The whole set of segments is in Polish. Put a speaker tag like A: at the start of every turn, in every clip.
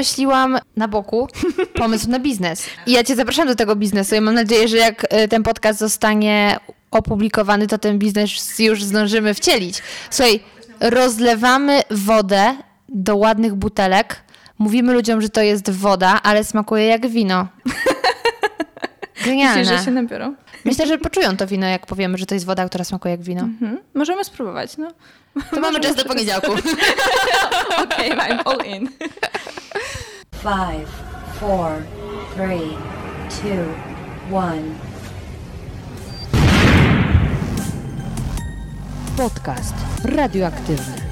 A: wymyśliłam na boku pomysł na biznes. I ja cię zapraszam do tego biznesu i mam nadzieję, że jak y, ten podcast zostanie opublikowany, to ten biznes już zdążymy wcielić. Słuchaj, rozlewamy wodę do ładnych butelek. Mówimy ludziom, że to jest woda, ale smakuje jak wino. Genialne.
B: Myślisz, że się nabiorą?
A: Myślę, że poczują to wino, jak powiemy, że to jest woda, która smakuje jak wino.
B: Mhm. Możemy spróbować, no.
A: To mamy czas do poniedziałku.
B: Okej, okay, I'm all in.
C: Five, four, three, two, one.
D: Podcast radioaktywny.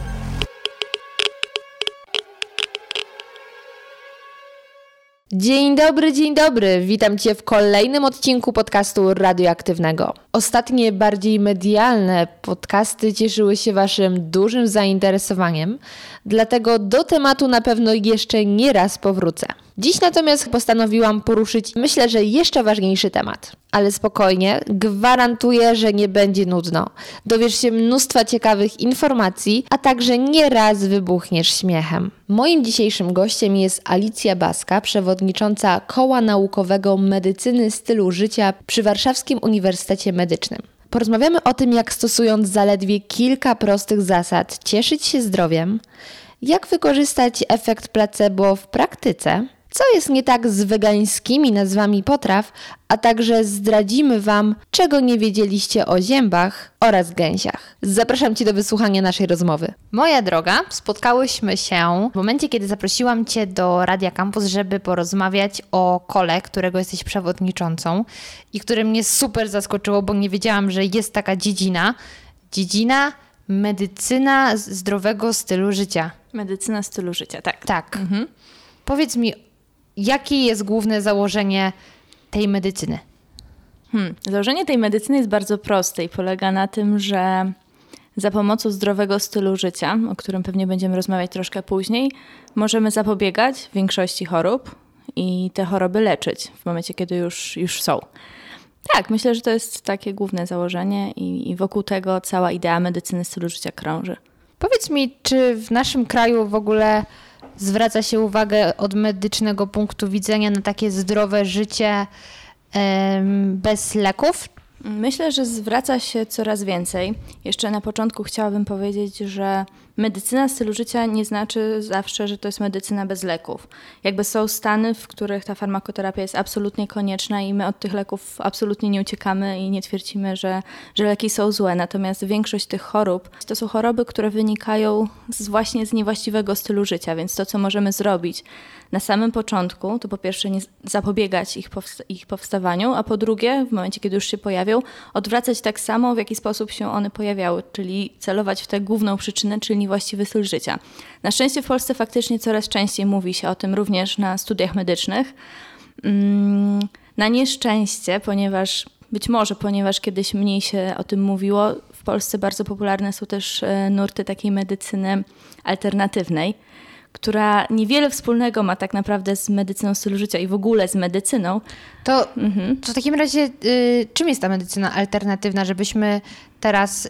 A: Dzień dobry, dzień dobry. Witam Cię w kolejnym odcinku podcastu radioaktywnego. Ostatnie, bardziej medialne podcasty cieszyły się Waszym dużym zainteresowaniem, dlatego do tematu na pewno jeszcze nie raz powrócę. Dziś natomiast postanowiłam poruszyć, myślę, że jeszcze ważniejszy temat. Ale spokojnie, gwarantuję, że nie będzie nudno. Dowiesz się mnóstwa ciekawych informacji, a także nieraz wybuchniesz śmiechem. Moim dzisiejszym gościem jest Alicja Baska, przewodnicząca Koła Naukowego Medycyny Stylu Życia przy Warszawskim Uniwersytecie Medycznym. Porozmawiamy o tym, jak stosując zaledwie kilka prostych zasad cieszyć się zdrowiem, jak wykorzystać efekt placebo w praktyce, co jest nie tak z wegańskimi nazwami potraw, a także zdradzimy Wam, czego nie wiedzieliście o ziębach oraz gęsiach. Zapraszam Cię do wysłuchania naszej rozmowy. Moja droga, spotkałyśmy się w momencie, kiedy zaprosiłam Cię do Radia Campus, żeby porozmawiać o kole, którego jesteś przewodniczącą i które mnie super zaskoczyło, bo nie wiedziałam, że jest taka dziedzina. Dziedzina medycyna zdrowego stylu życia.
B: Medycyna stylu życia, tak.
A: Tak. Mhm. Powiedz mi, jakie jest główne założenie tej medycyny?
B: Hmm. Założenie tej medycyny jest bardzo proste i polega na tym, że za pomocą zdrowego stylu życia, o którym pewnie będziemy rozmawiać troszkę później, możemy zapobiegać większości chorób i te choroby leczyć w momencie, kiedy już, już są. Tak, myślę, że to jest takie główne założenie i, i wokół tego cała idea medycyny stylu życia krąży.
A: Powiedz mi, czy w naszym kraju w ogóle zwraca się uwagę od medycznego punktu widzenia na takie zdrowe życie bez leków?
B: Myślę, że zwraca się coraz więcej. Jeszcze na początku chciałabym powiedzieć, że medycyna stylu życia nie znaczy zawsze, że to jest medycyna bez leków. Jakby są stany, w których ta farmakoterapia jest absolutnie konieczna i my od tych leków absolutnie nie uciekamy i nie twierdzimy, że, że leki są złe. Natomiast większość tych chorób to są choroby, które wynikają z właśnie z niewłaściwego stylu życia, więc to, co możemy zrobić na samym początku, to po pierwsze nie zapobiegać ich, powsta ich powstawaniu, a po drugie, w momencie, kiedy już się pojawią, odwracać tak samo, w jaki sposób się one pojawiały, czyli celować w tę główną przyczynę, czyli niewłaściwy styl życia. Na szczęście w Polsce faktycznie coraz częściej mówi się o tym również na studiach medycznych. Mm, na nieszczęście, ponieważ być może, ponieważ kiedyś mniej się o tym mówiło, w Polsce bardzo popularne są też e, nurty takiej medycyny alternatywnej która niewiele wspólnego ma tak naprawdę z medycyną stylu życia i w ogóle z medycyną.
A: To, mhm. to w takim razie, y, czym jest ta medycyna alternatywna, żebyśmy teraz y,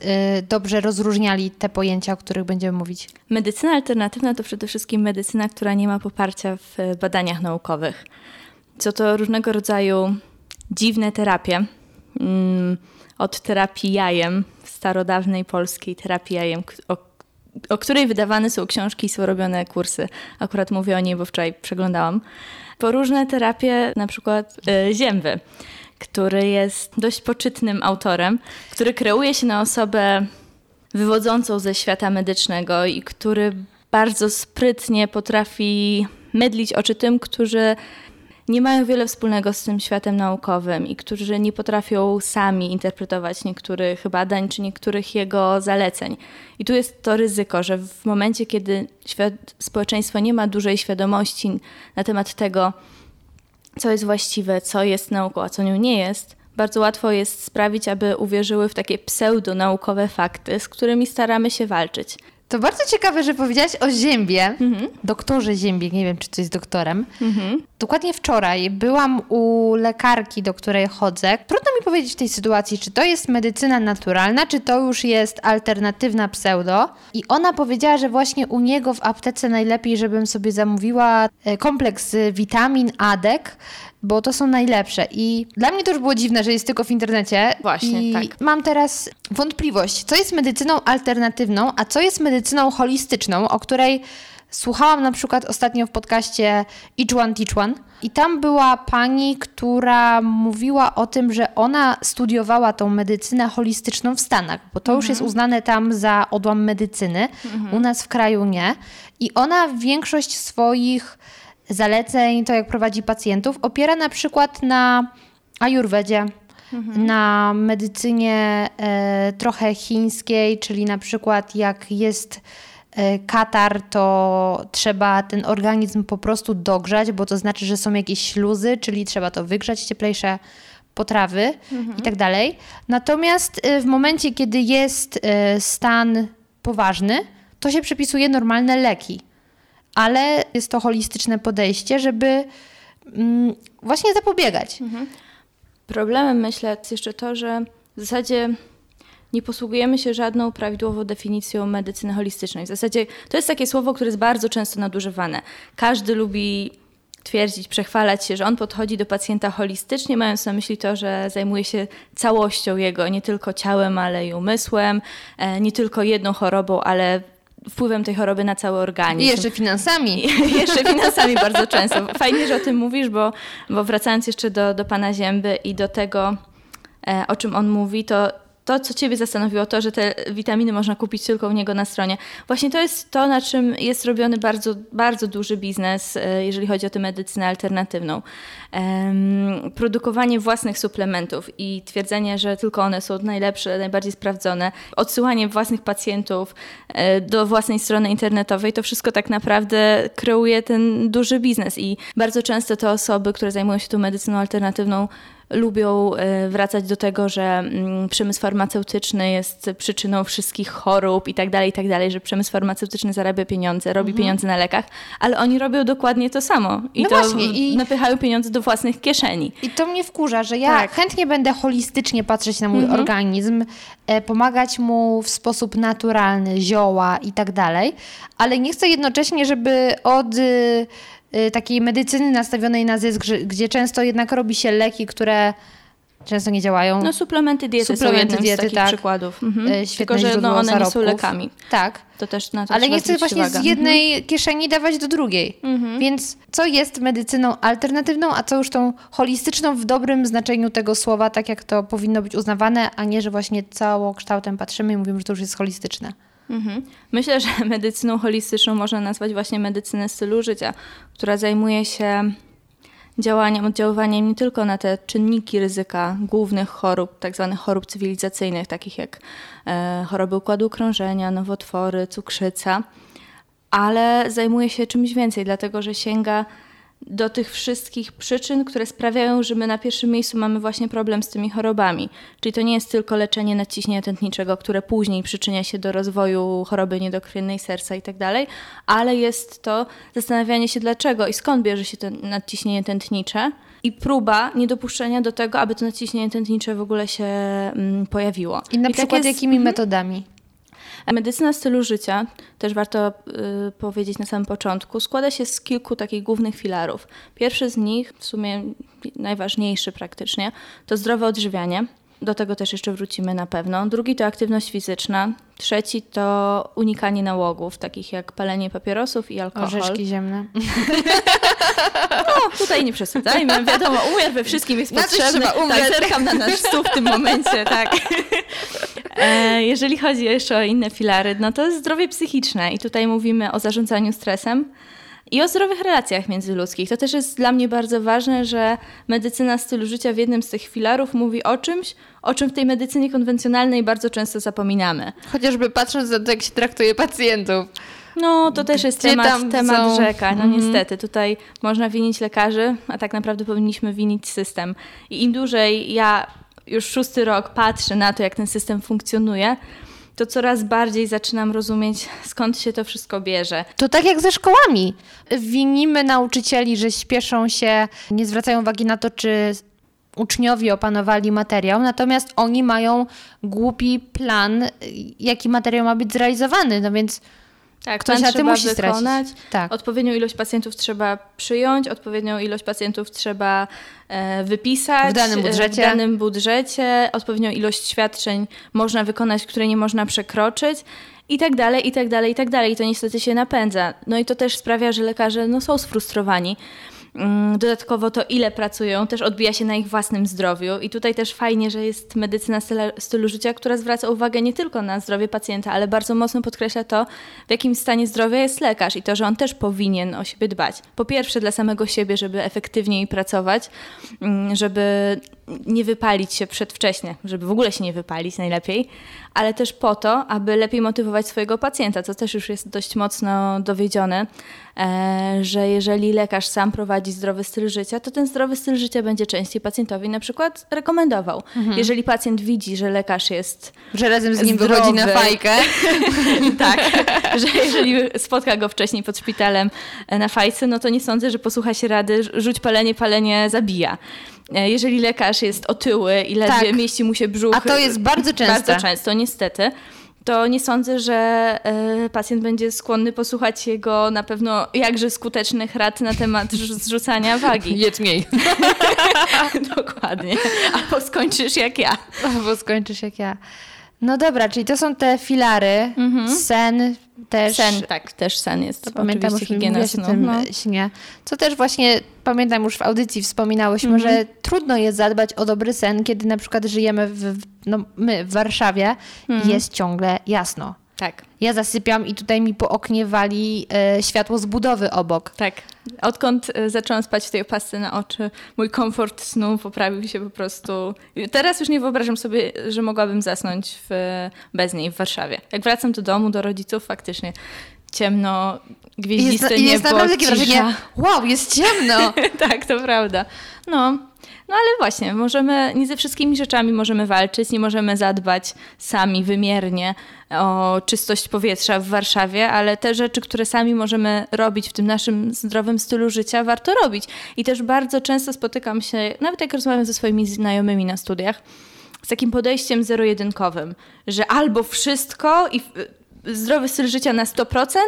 A: dobrze rozróżniali te pojęcia, o których będziemy mówić?
B: Medycyna alternatywna to przede wszystkim medycyna, która nie ma poparcia w badaniach naukowych. Co to różnego rodzaju dziwne terapie. Mm, od terapii jajem, starodawnej polskiej terapii jajem, o o której wydawane są książki i są robione kursy. Akurat mówię o niej, bo wczoraj przeglądałam. Po różne terapie, na przykład y, Zięby, który jest dość poczytnym autorem, który kreuje się na osobę wywodzącą ze świata medycznego i który bardzo sprytnie potrafi mydlić oczy tym, którzy nie mają wiele wspólnego z tym światem naukowym i którzy nie potrafią sami interpretować niektórych badań czy niektórych jego zaleceń. I tu jest to ryzyko, że w momencie, kiedy świat, społeczeństwo nie ma dużej świadomości na temat tego, co jest właściwe, co jest nauką, a co nią nie jest, bardzo łatwo jest sprawić, aby uwierzyły w takie pseudonaukowe fakty, z którymi staramy się walczyć.
A: To bardzo ciekawe, że powiedziałaś o Ziębie, mhm. doktorze Ziębie, nie wiem, czy to jest doktorem. Mhm. Dokładnie wczoraj byłam u lekarki, do której chodzę. Trudno mi powiedzieć w tej sytuacji, czy to jest medycyna naturalna, czy to już jest alternatywna pseudo. I ona powiedziała, że właśnie u niego w aptece najlepiej, żebym sobie zamówiła e, kompleks witamin ADEK, bo to są najlepsze. I dla mnie to już było dziwne, że jest tylko w internecie.
B: Właśnie,
A: I
B: tak.
A: Mam teraz wątpliwość, co jest medycyną alternatywną, a co jest medycyną holistyczną, o której słuchałam na przykład ostatnio w podcaście Each One Teach One. I tam była pani, która mówiła o tym, że ona studiowała tą medycynę holistyczną w Stanach, bo to mhm. już jest uznane tam za odłam medycyny, mhm. u nas w kraju nie. I ona większość swoich zaleceń, to jak prowadzi pacjentów, opiera na przykład na ajurwedzie, mhm. na medycynie e, trochę chińskiej, czyli na przykład jak jest e, katar, to trzeba ten organizm po prostu dogrzać, bo to znaczy, że są jakieś śluzy, czyli trzeba to wygrzać, cieplejsze potrawy mhm. i tak dalej. Natomiast e, w momencie, kiedy jest e, stan poważny, to się przepisuje normalne leki ale jest to holistyczne podejście, żeby mm, właśnie zapobiegać. Mhm.
B: Problemem myślę jest jeszcze to, że w zasadzie nie posługujemy się żadną prawidłową definicją medycyny holistycznej. W zasadzie to jest takie słowo, które jest bardzo często nadużywane. Każdy lubi twierdzić, przechwalać się, że on podchodzi do pacjenta holistycznie, mając na myśli to, że zajmuje się całością jego, nie tylko ciałem, ale i umysłem, e, nie tylko jedną chorobą, ale wpływem tej choroby na cały organizm.
A: I jeszcze finansami.
B: I jeszcze finansami bardzo często. Fajnie, że o tym mówisz, bo, bo wracając jeszcze do, do pana Zięby i do tego, e, o czym on mówi, to to, co Ciebie zastanowiło, to, że te witaminy można kupić tylko u niego na stronie. Właśnie to jest to, na czym jest robiony bardzo, bardzo duży biznes, e, jeżeli chodzi o tę medycynę alternatywną. Produkowanie własnych suplementów i twierdzenie, że tylko one są najlepsze, najbardziej sprawdzone, odsyłanie własnych pacjentów e, do własnej strony internetowej, to wszystko tak naprawdę kreuje ten duży biznes i bardzo często te osoby, które zajmują się tą medycyną alternatywną, lubią e, wracać do tego, że mm, przemysł farmaceutyczny jest przyczyną wszystkich chorób i tak dalej, i tak dalej, że przemysł farmaceutyczny zarabia pieniądze, robi mhm. pieniądze na lekach, ale oni robią dokładnie to samo i no to właśnie, i... napychają pieniądze do własnych kieszeni.
A: I to mnie wkurza, że ja tak. chętnie będę holistycznie patrzeć na mój mhm. organizm, e, pomagać mu w sposób naturalny, zioła i tak dalej, ale nie chcę jednocześnie, żeby od Y, takiej medycyny nastawionej na zysk, gdzie często jednak robi się leki, które często nie działają.
B: No suplementy diety suplementy są diety, z takich tak. przykładów. Mhm. Y,
A: Świetne
B: Tylko, że no, one
A: zarobków.
B: nie są lekami.
A: Tak.
B: To też na to
A: Ale nie chcę właśnie uwagę. z jednej mhm. kieszeni dawać do drugiej. Mhm. Więc co jest medycyną alternatywną, a co już tą holistyczną w dobrym znaczeniu tego słowa, tak jak to powinno być uznawane, a nie, że właśnie całokształtem patrzymy i mówimy, że to już jest holistyczne.
B: Mhm. Myślę, że medycyną holistyczną można nazwać właśnie medycynę stylu życia, która zajmuje się działaniem, oddziaływaniem nie tylko na te czynniki ryzyka głównych chorób, tak zwanych chorób cywilizacyjnych, takich jak e, choroby układu krążenia, nowotwory, cukrzyca, ale zajmuje się czymś więcej, dlatego że sięga do tych wszystkich przyczyn, które sprawiają, że my na pierwszym miejscu mamy właśnie problem z tymi chorobami. Czyli to nie jest tylko leczenie nadciśnienia tętniczego, które później przyczynia się do rozwoju choroby niedokrwiennej serca i tak dalej, ale jest to zastanawianie się dlaczego i skąd bierze się to nadciśnienie tętnicze i próba niedopuszczenia do tego, aby to nadciśnienie tętnicze w ogóle się mm, pojawiło.
A: I na I tak przykład tak jest, jakimi mhm. metodami?
B: Medycyna stylu życia, też warto y, powiedzieć na samym początku, składa się z kilku takich głównych filarów. Pierwszy z nich, w sumie najważniejszy praktycznie, to zdrowe odżywianie. Do tego też jeszcze wrócimy na pewno. Drugi to aktywność fizyczna. Trzeci to unikanie nałogów, takich jak palenie papierosów i alkohol.
A: Orzeszki ziemne.
B: No, tutaj nie przesadzajmy. Wiadomo, umiar we wszystkim jest na potrzebny. Tak, zerkam na nasz stół w tym momencie, tak. E, jeżeli chodzi jeszcze o inne filary, no to zdrowie psychiczne i tutaj mówimy o zarządzaniu stresem i o zdrowych relacjach międzyludzkich. To też jest dla mnie bardzo ważne, że medycyna stylu życia w jednym z tych filarów mówi o czymś, o czym w tej medycynie konwencjonalnej bardzo często zapominamy.
A: Chociażby patrząc na to, jak się traktuje pacjentów.
B: No, to też jest temat, temat rzeka. No mm niestety, tutaj można winić lekarzy, a tak naprawdę powinniśmy winić system. I im dłużej ja już szósty rok patrzę na to, jak ten system funkcjonuje, to coraz bardziej zaczynam rozumieć, skąd się to wszystko bierze.
A: To tak jak ze szkołami. Winimy nauczycieli, że śpieszą się, nie zwracają uwagi na to, czy uczniowie opanowali materiał, natomiast oni mają głupi plan, jaki materiał ma być zrealizowany. No więc
B: Tak,
A: Ktoś na tym musi stracić.
B: wykonać.
A: Tak.
B: Odpowiednią ilość pacjentów trzeba przyjąć, odpowiednią ilość pacjentów trzeba e, wypisać
A: W danym
B: e,
A: budżecie.
B: W danym budżecie, odpowiednią ilość świadczeń można wykonać, której nie można przekroczyć. I tak dalej, i tak dalej, i tak dalej. I to niestety się napędza. No i to też sprawia, że lekarze no, są sfrustrowani. Mm, Dodatkowo to, ile pracują, też odbija się na ich własnym zdrowiu. I tutaj też fajnie, że jest medycyna stylu, życia, która zwraca uwagę nie tylko na zdrowie pacjenta, ale bardzo mocno podkreśla to, w jakim stanie zdrowia jest lekarz i to, że on też powinien o siebie dbać. Po pierwsze, dla samego siebie, żeby efektywniej pracować, mm, żeby nie wypalić się przedwcześnie, żeby w ogóle się nie wypalić najlepiej, ale też po to, aby lepiej motywować swojego pacjenta, co też już jest dość mocno dowiedzione, e, że jeżeli lekarz sam prowadzi zdrowy styl życia, to ten zdrowy styl życia będzie częściej pacjentowi na przykład rekomendował. Jeżeli pacjent widzi, że lekarz jest
A: że razem z nim
B: Zdrowy.
A: wychodzi na fajkę.
B: tak, że jeżeli spotka go wcześniej pod szpitalem e, na fajce, no to nie sądzę, że posłucha się rady, rzuć palenie, palenie zabija. E, Jeżeli lekarz jest otyły i ledwie
A: Tak.
B: mieści mu się brzuch.
A: A to jest bardzo częste.
B: Bardzo często, niestety. To nie sądzę, że e, pacjent będzie skłonny posłuchać jego na pewno jakże skutecznych rad na temat rzu- zrzucania wagi.
A: Jedz mniej.
B: Dokładnie. Albo skończysz jak ja.
A: Bo skończysz jak ja. No dobra, czyli to są te filary. Sen też.
B: Sen, tak, też sen jest.
A: To pamiętam,
B: oczywiście
A: już
B: higiena snu.
A: tym
B: No.
A: śnie. Co też właśnie, pamiętam już w audycji wspominałyśmy,
B: Mhm.
A: że trudno jest zadbać o dobry sen, kiedy na przykład żyjemy w, no my w Warszawie
B: Mhm.
A: i jest ciągle jasno.
B: Tak.
A: Ja zasypiam i tutaj mi po oknie wali e, światło z budowy obok.
B: Tak. Odkąd e, zaczęłam spać w tej opasce na oczy, mój komfort snu poprawił się po prostu. Teraz już nie wyobrażam sobie, że mogłabym zasnąć w, bez niej w Warszawie. Jak wracam do domu, do rodziców, faktycznie ciemno,
A: I
B: gwieździste
A: jest, i jest
B: niebo,
A: naprawdę takie wrażenie, wow, jest ciemno.
B: tak, to prawda. No. No ale właśnie, możemy, nie ze wszystkimi rzeczami możemy walczyć, nie możemy zadbać sami wymiernie o czystość powietrza w Warszawie, ale te rzeczy, które sami możemy robić w tym naszym zdrowym stylu życia, warto robić. I też bardzo często spotykam się, nawet jak rozmawiam ze swoimi znajomymi na studiach, z takim podejściem zero-jedynkowym, że albo wszystko i zdrowy styl życia na 100%,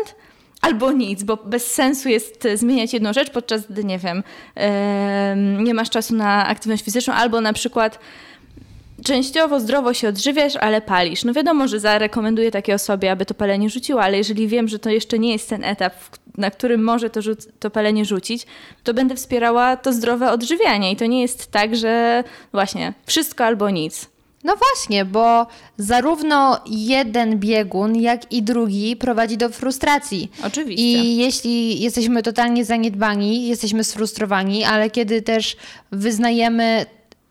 B: albo nic, bo bez sensu jest e, zmieniać jedną rzecz, podczas gdy, nie wiem, em, nie masz czasu na aktywność fizyczną, albo na przykład częściowo zdrowo się odżywiasz, ale palisz. No wiadomo, że zarekomenduję takiej osobie, aby to palenie rzuciła, ale jeżeli wiem, że to jeszcze nie jest ten etap, na którym może to, to palenie rzucić, to będę wspierała to zdrowe odżywianie. I to nie jest tak, że właśnie wszystko albo nic.
A: No właśnie, bo zarówno jeden biegun, jak i drugi prowadzi do frustracji.
B: Oczywiście.
A: I jeśli jesteśmy totalnie zaniedbani, jesteśmy sfrustrowani, ale kiedy też wyznajemy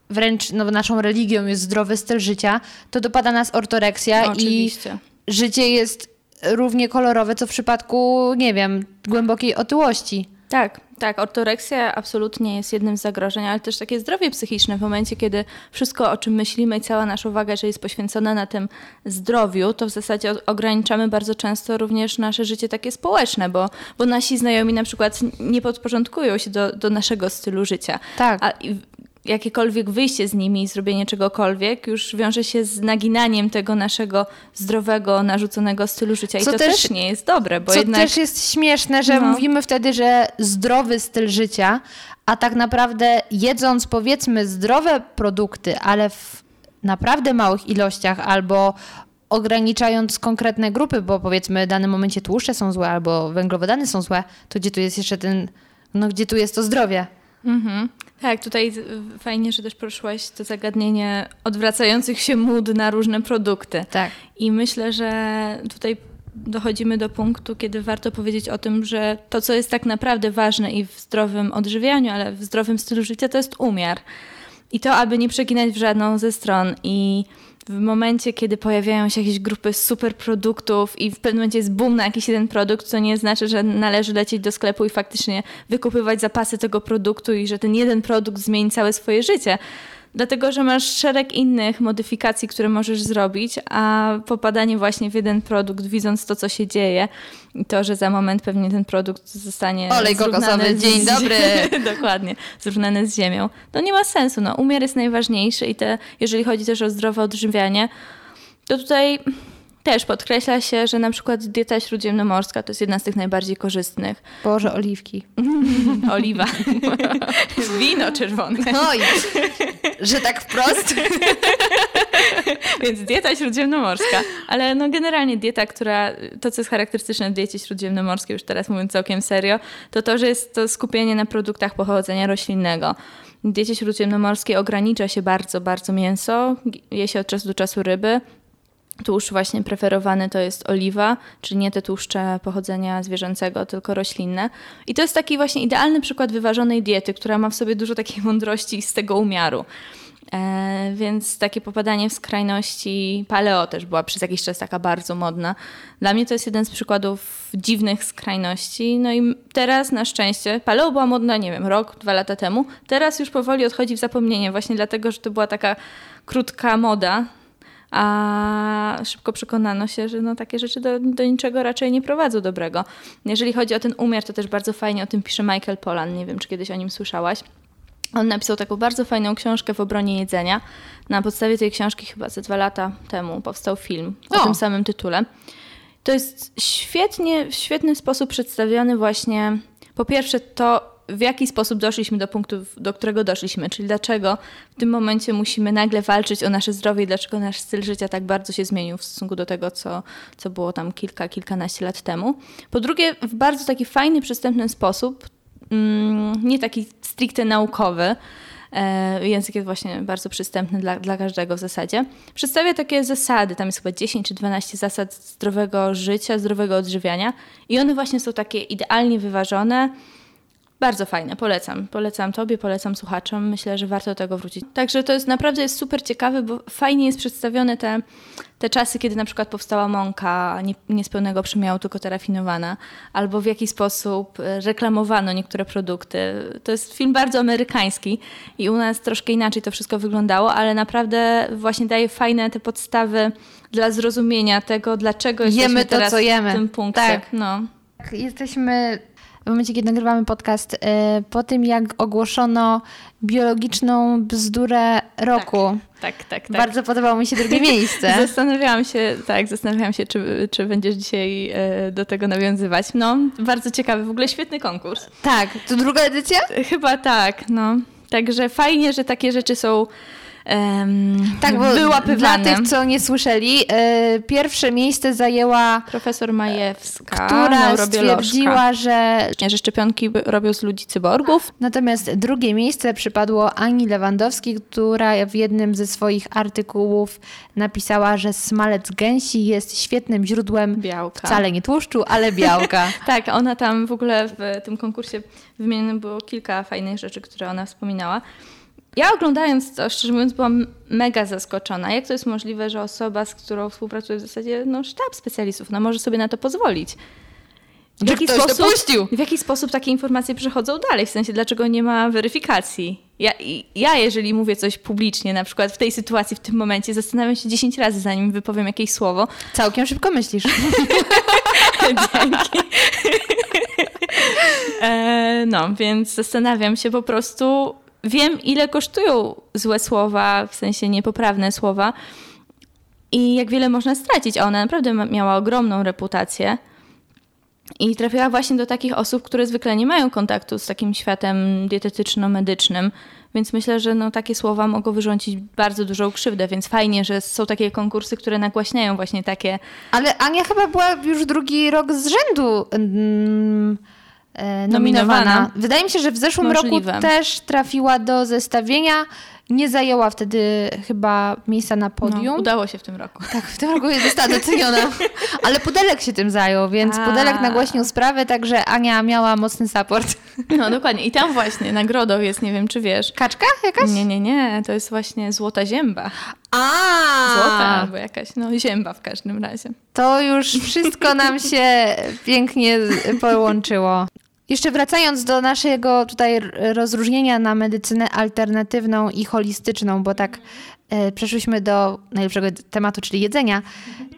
A: wręcz no, naszą religią jest zdrowy styl życia, to dopada nas ortoreksja i
B: Oczywiście.
A: życie jest równie kolorowe, co w przypadku, nie wiem, głębokiej otyłości.
B: Tak, tak. Ortoreksja absolutnie jest jednym z zagrożeń, ale też takie zdrowie psychiczne w momencie, kiedy wszystko, o czym myślimy i cała nasza uwaga, że jest poświęcona na tym zdrowiu, to w zasadzie ograniczamy bardzo często również nasze życie takie społeczne, bo, bo nasi znajomi na przykład nie podporządkują się do, do naszego stylu życia.
A: Tak.
B: A jakiekolwiek wyjście z nimi i zrobienie czegokolwiek już wiąże się z naginaniem tego naszego zdrowego, narzuconego stylu życia. I
A: Co
B: to
A: też-
B: też, nie jest dobre, bo
A: Co
B: jednak...
A: też jest śmieszne, że
B: No.
A: mówimy wtedy, że zdrowy styl życia, a tak naprawdę jedząc powiedzmy zdrowe produkty, ale w naprawdę małych ilościach albo ograniczając konkretne grupy, bo powiedzmy w danym momencie tłuszcze są złe albo węglowodany są złe, to gdzie tu jest jeszcze ten, no gdzie tu jest to zdrowie?
B: Mhm. Tak, tutaj fajnie, że też poruszyłaś to zagadnienie odwracających się mód na różne produkty.
A: Tak.
B: I myślę, że tutaj dochodzimy do punktu, kiedy warto powiedzieć o tym, że to, co jest tak naprawdę ważne i w zdrowym odżywianiu, ale w zdrowym stylu życia, to jest umiar. I to, aby nie przeginać w żadną ze stron. I w momencie, kiedy pojawiają się jakieś grupy super produktów i w pewnym momencie jest boom na jakiś jeden produkt, to nie znaczy, że należy lecieć do sklepu i faktycznie wykupywać zapasy tego produktu i że ten jeden produkt zmieni całe swoje życie. Dlatego, że masz szereg innych modyfikacji, które możesz zrobić, a popadanie właśnie w jeden produkt, widząc to, co się dzieje, i to, że za moment pewnie ten produkt zostanie.
A: Olej kokosowy,
B: z-
A: dzień dobry.
B: Dokładnie, zrównany z ziemią. To nie ma sensu. No, umiar jest najważniejszy i te, jeżeli chodzi też o zdrowe odżywianie, to tutaj też podkreśla się, że na przykład dieta śródziemnomorska to jest jedna z tych najbardziej korzystnych.
A: Boże, oliwki.
B: Oliwa, wino czerwone.
A: Oj, że tak wprost?
B: Więc dieta śródziemnomorska. Ale no generalnie dieta, która, to co jest charakterystyczne w diecie śródziemnomorskiej, już teraz mówiąc całkiem serio, to to, że jest to skupienie na produktach pochodzenia roślinnego. W diecie śródziemnomorskiej ogranicza się bardzo, bardzo mięso, je się od czasu do czasu ryby. Tłuszcz właśnie preferowany to jest oliwa, czyli nie te tłuszcze pochodzenia zwierzęcego, tylko roślinne. I to jest taki właśnie idealny przykład wyważonej diety, która ma w sobie dużo takiej mądrości z tego umiaru. E, więc takie popadanie w skrajności paleo też była przez jakiś czas taka bardzo modna. Dla mnie to jest jeden z przykładów dziwnych skrajności. No i teraz na szczęście, paleo była modna, nie wiem, rok, dwa lata temu. Teraz już powoli odchodzi w zapomnienie, właśnie dlatego, że to była taka krótka moda, a szybko przekonano się, że no, takie rzeczy do, do niczego raczej nie prowadzą dobrego. Jeżeli chodzi o ten umiar, to też bardzo fajnie o tym pisze Michael Pollan. Nie wiem, czy kiedyś o nim słyszałaś. On napisał taką bardzo fajną książkę w obronie jedzenia. Na podstawie tej książki chyba ze dwa lata temu powstał film o,
A: O.
B: tym samym tytule. To jest świetnie, w świetny sposób przedstawiony właśnie po pierwsze to, w jaki sposób doszliśmy do punktu, do którego doszliśmy, czyli dlaczego w tym momencie musimy nagle walczyć o nasze zdrowie dlaczego nasz styl życia tak bardzo się zmienił w stosunku do tego, co, co było tam kilka, kilkanaście lat temu. Po drugie, w bardzo taki fajny, przystępny sposób, mm, nie taki stricte naukowy, e, język jest właśnie bardzo przystępny dla, dla każdego w zasadzie. Przedstawia takie zasady, tam jest chyba 10 czy 12 zasad zdrowego życia, zdrowego odżywiania i one właśnie są takie idealnie wyważone, bardzo fajne, polecam. Polecam tobie, polecam słuchaczom. Myślę, że warto do tego wrócić. Także to jest naprawdę jest super ciekawe, bo fajnie jest przedstawione te, te czasy, kiedy na przykład powstała mąka nie, nie z pełnego przemiału, tylko ta rafinowana, albo w jaki sposób e, reklamowano niektóre produkty. To jest film bardzo amerykański i u nas troszkę inaczej to wszystko wyglądało, ale naprawdę właśnie daje fajne te podstawy dla zrozumienia tego, dlaczego
A: Jemy
B: jesteśmy
A: to,
B: teraz
A: co jemy.
B: w tym punkcie.
A: Tak.
B: No.
A: Jesteśmy w momencie, kiedy nagrywamy podcast, e, po tym jak ogłoszono biologiczną bzdurę roku.
B: Tak, tak, tak.
A: Bardzo podobało mi się drugie miejsce.
B: Zastanawiałam się, tak, zastanawiałam się, czy, czy będziesz dzisiaj e, do tego nawiązywać. No, bardzo ciekawy, w ogóle świetny konkurs.
A: Tak, to druga edycja?
B: Chyba tak, no. Także fajnie, że takie rzeczy są em,
A: Tak, bo dla
B: wyłapywane.
A: tych, co nie słyszeli, e, pierwsze miejsce zajęła,
B: Profesor Majewska,
A: która stwierdziła, że
B: że szczepionki robią z ludzi cyborgów.
A: Natomiast drugie miejsce przypadło Ani Lewandowskiej, która w jednym ze swoich artykułów napisała, że smalec gęsi jest świetnym źródłem
B: Białka.
A: wcale nie tłuszczu, ale białka.
B: Tak, ona tam w ogóle w tym konkursie wymienionych było kilka fajnych rzeczy, które ona wspominała. Ja oglądając to, szczerze mówiąc, byłam mega zaskoczona. Jak to jest możliwe, że osoba, z którą współpracuję w zasadzie, no sztab specjalistów, no może sobie na to pozwolić. W
A: Że ktoś to puścił.
B: w jaki sposób takie informacje przechodzą dalej? W sensie, dlaczego nie ma weryfikacji? Ja, ja, jeżeli mówię coś publicznie, na przykład w tej sytuacji, w tym momencie, zastanawiam się 10 razy, zanim wypowiem jakieś słowo,
A: Całkiem szybko myślisz.
B: Dzięki. e, no, więc zastanawiam się po prostu. Wiem, ile kosztują złe słowa, w sensie niepoprawne słowa i jak wiele można stracić. A ona naprawdę miała ogromną reputację. I trafiła właśnie do takich osób, które zwykle nie mają kontaktu z takim światem dietetyczno-medycznym, więc myślę, że no, takie słowa mogą wyrządzić bardzo dużą krzywdę, więc fajnie, że są takie konkursy, które nagłaśniają właśnie takie
A: Ale Ania chyba była już drugi rok z rzędu mm, nominowana.
B: Nominowana.
A: Wydaje mi się, że w zeszłym
B: Możliwe.
A: roku też trafiła do zestawienia. Nie zajęła wtedy chyba miejsca na podium.
B: No, udało się w tym roku.
A: Tak, w tym roku jest została doceniona. Ale Pudelek się tym zajął, więc
B: A.
A: Pudelek nagłośnił sprawę, także Ania miała mocny support.
B: No dokładnie. I tam właśnie nagrodą jest, nie wiem czy wiesz.
A: Kaczka jakaś?
B: Nie, nie, nie. To jest właśnie złota zięba.
A: A,
B: Złota albo jakaś, no zięba w każdym razie.
A: To już wszystko nam się pięknie połączyło. Jeszcze wracając do naszego tutaj rozróżnienia na medycynę alternatywną i holistyczną, bo tak e, przeszłyśmy do najlepszego tematu, czyli jedzenia.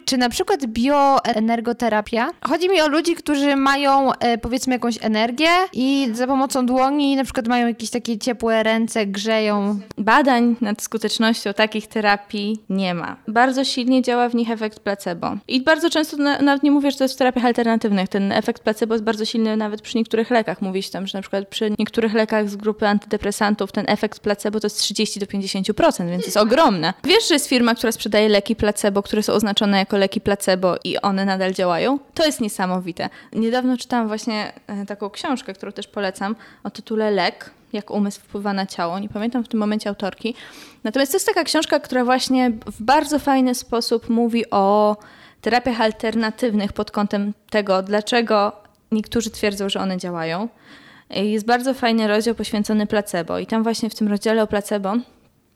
A: Czy na przykład bioenergoterapia? Chodzi mi o ludzi, którzy mają e, powiedzmy jakąś energię i za pomocą dłoni na przykład mają jakieś takie ciepłe ręce, grzeją.
B: Badań nad skutecznością takich terapii nie ma. Bardzo silnie działa w nich efekt placebo. I bardzo często na, nawet nie mówię, że to jest w terapiach alternatywnych. Ten efekt placebo jest bardzo silny nawet przy niektórych lekach. Mówi się tam, że na przykład przy niektórych lekach z grupy antydepresantów ten efekt placebo to jest 30 do 50%, więc jest ogromne. Wiesz, że jest firma, która sprzedaje leki placebo, które są oznaczone jako leki placebo i one nadal działają? To jest niesamowite. Niedawno czytałam właśnie e, taką książkę, którą też polecam o tytule Lek jak umysł wpływa na ciało. Nie pamiętam w tym momencie autorki. Natomiast to jest taka książka, która właśnie w bardzo fajny sposób mówi o terapiach alternatywnych pod kątem tego, dlaczego niektórzy twierdzą, że one działają. Jest bardzo fajny rozdział poświęcony placebo i tam właśnie w tym rozdziale o placebo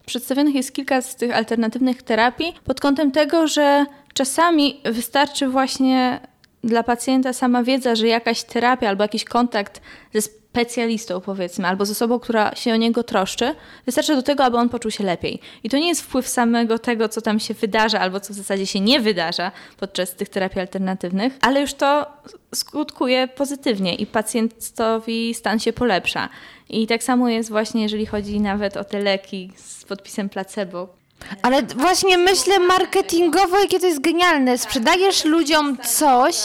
B: przedstawionych jest kilka z tych alternatywnych terapii pod kątem tego, że czasami wystarczy właśnie dla pacjenta sama wiedza, że jakaś terapia albo jakiś kontakt ze specjalistą, powiedzmy, albo z osobą, która się o niego troszczy, wystarczy do tego, aby on poczuł się lepiej. I to nie jest wpływ samego tego, co tam się wydarza, albo co w zasadzie się nie wydarza podczas tych terapii alternatywnych, ale już to skutkuje pozytywnie i pacjentowi stan się polepsza. I tak samo jest właśnie, jeżeli chodzi nawet o te leki z podpisem placebo,
A: Ale właśnie myślę marketingowo, jakie to jest genialne. Sprzedajesz ludziom coś,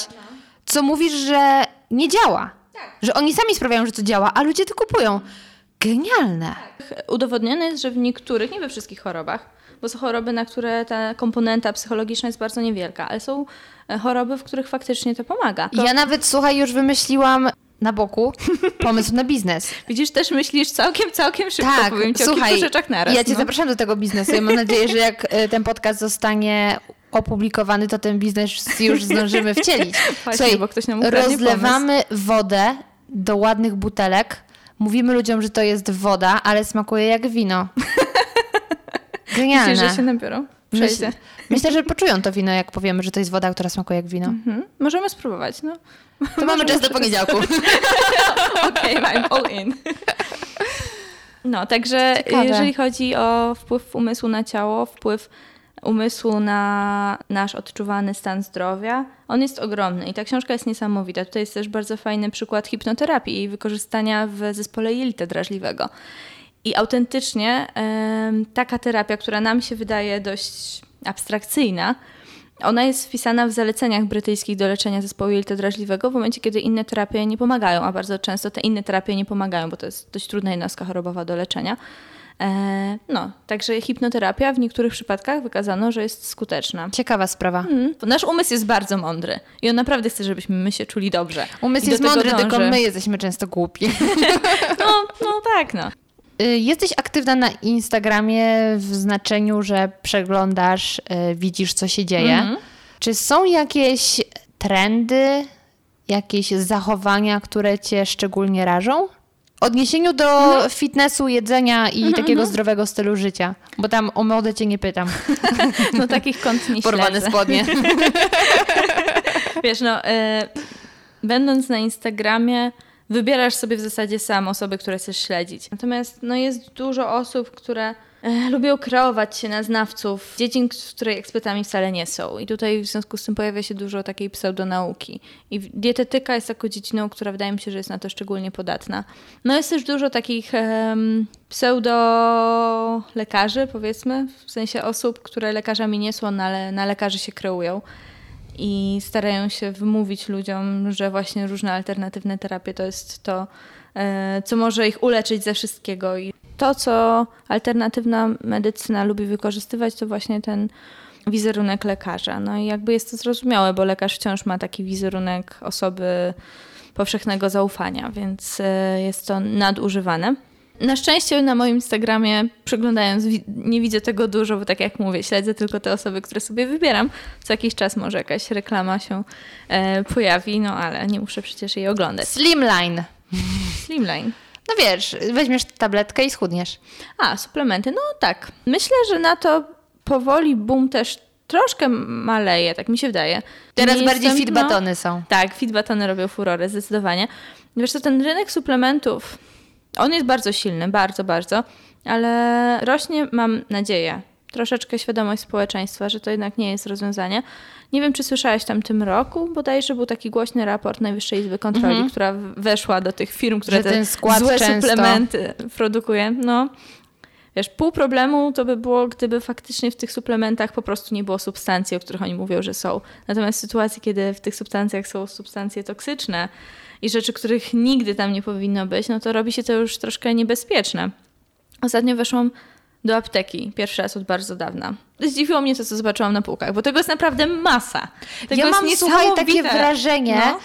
A: co mówisz, że nie działa. Że oni sami sprawiają, że to działa, a ludzie to kupują. Genialne.
B: Udowodnione jest, że w niektórych, nie we wszystkich chorobach, bo są choroby, na które ta komponenta psychologiczna jest bardzo niewielka, ale są e, choroby, w których faktycznie to pomaga.
A: Ja nawet, słuchaj, już wymyśliłam na boku pomysł na biznes.
B: Widzisz, też myślisz całkiem, całkiem szybko,
A: Tak,
B: powiem ci o
A: słuchaj,
B: kilku rzeczach naraz.
A: ja cię
B: no.
A: zapraszam do tego biznesu. Ja mam nadzieję, że jak e, ten podcast zostanie opublikowany, to ten biznes już zdążymy wcielić.
B: Właśnie, bo ktoś nam
A: rozlewamy wodę do ładnych butelek. Mówimy ludziom, że to jest woda, ale smakuje jak wino. Genialne.
B: Myślisz, że się nabiorą? Przejdzie.
A: Myślę, myślę, że poczują to wino, jak powiemy, że to jest woda, która smakuje jak wino.
B: Mhm. Możemy spróbować, no.
A: To mamy czas do poniedziałku.
B: Okej, I'm all in. No, także
A: Ciekawe.
B: jeżeli chodzi o wpływ umysłu na ciało, wpływ umysłu na nasz odczuwany stan zdrowia, on jest ogromny i ta książka jest niesamowita. Tutaj jest też bardzo fajny przykład hipnoterapii i wykorzystania w zespole jelita drażliwego. I autentycznie taka terapia, która nam się wydaje dość abstrakcyjna, ona jest wpisana w zaleceniach brytyjskich do leczenia zespołu jelita drażliwego w momencie, kiedy inne terapie nie pomagają, a bardzo często te inne terapie nie pomagają, bo to jest dość trudna jednostka chorobowa do leczenia. E, no, także hipnoterapia w niektórych przypadkach wykazano, że jest skuteczna.
A: Ciekawa sprawa.
B: Mm, nasz umysł jest bardzo mądry i on naprawdę chce, żebyśmy my się czuli dobrze.
A: Umysł
B: do
A: jest mądry, tylko
B: dąży.
A: my jesteśmy często głupi.
B: No, no tak, no.
A: Y, Jesteś aktywna na Instagramie w znaczeniu, że przeglądasz, y, widzisz, co się dzieje.
B: Mhm.
A: Czy są jakieś trendy, jakieś zachowania, które cię szczególnie rażą? W odniesieniu do
B: No.
A: fitnessu, jedzenia i
B: Mhm,
A: takiego zdrowego stylu życia, bo tam o modę cię nie pytam.
B: No takich kont nie
A: Porwane
B: śledzę.
A: spodnie.
B: Wiesz, no, e, będąc na Instagramie, wybierasz sobie w zasadzie sam osoby, które chcesz śledzić. Natomiast no, jest dużo osób, które lubią kreować się na znawców dziedzin, w której ekspertami wcale nie są. I tutaj w związku z tym pojawia się dużo takiej pseudonauki. I dietetyka jest taką dziedziną, która wydaje mi się, że jest na to szczególnie podatna. No jest też dużo takich em, pseudo lekarzy, powiedzmy, w sensie osób, które lekarzami nie są, no, ale na lekarzy się kreują i starają się wymówić ludziom, że właśnie różne alternatywne terapie to jest to, e, co może ich uleczyć ze wszystkiego. I to, co alternatywna medycyna lubi wykorzystywać, to właśnie ten wizerunek lekarza. No i jakby jest to zrozumiałe, bo lekarz wciąż ma taki wizerunek osoby powszechnego zaufania, więc e, jest to nadużywane. Na szczęście na moim Instagramie, przeglądając, nie widzę tego dużo, bo tak jak mówię, śledzę tylko te osoby, które sobie wybieram. Co jakiś czas może jakaś reklama się e, pojawi, no ale nie muszę przecież jej oglądać.
A: Slimline.
B: Slimline.
A: No wiesz, weźmiesz tabletkę i schudniesz.
B: A, suplementy. No tak. Myślę, że na to powoli boom też troszkę maleje, tak mi się wydaje.
A: Teraz
B: Nie
A: bardziej
B: jestem-
A: fit batony są.
B: Tak, fit batony robią furorę, zdecydowanie. Wiesz co, ten rynek suplementów, on jest bardzo silny, bardzo, bardzo, ale rośnie, mam nadzieję, troszeczkę świadomość społeczeństwa, że to jednak nie jest rozwiązanie. Nie wiem, czy słyszałeś tam tym roku, bodajże był taki głośny raport Najwyższej Izby Kontroli,
A: Mhm.
B: która w- weszła do tych firm, które
A: Że
B: te
A: ten skład
B: złe
A: często-
B: suplementy produkuje. No, wiesz, pół problemu to by było, gdyby faktycznie w tych suplementach po prostu nie było substancji, o których oni mówią, że są. Natomiast w sytuacji, kiedy w tych substancjach są substancje toksyczne i rzeczy, których nigdy tam nie powinno być, no to robi się to już troszkę niebezpieczne. Ostatnio weszłam do apteki, pierwszy raz od bardzo dawna. Zdziwiło mnie to, co zobaczyłam na półkach, bo tego jest naprawdę masa. Tego
A: ja mam, słuchaj, takie wrażenie,
B: No.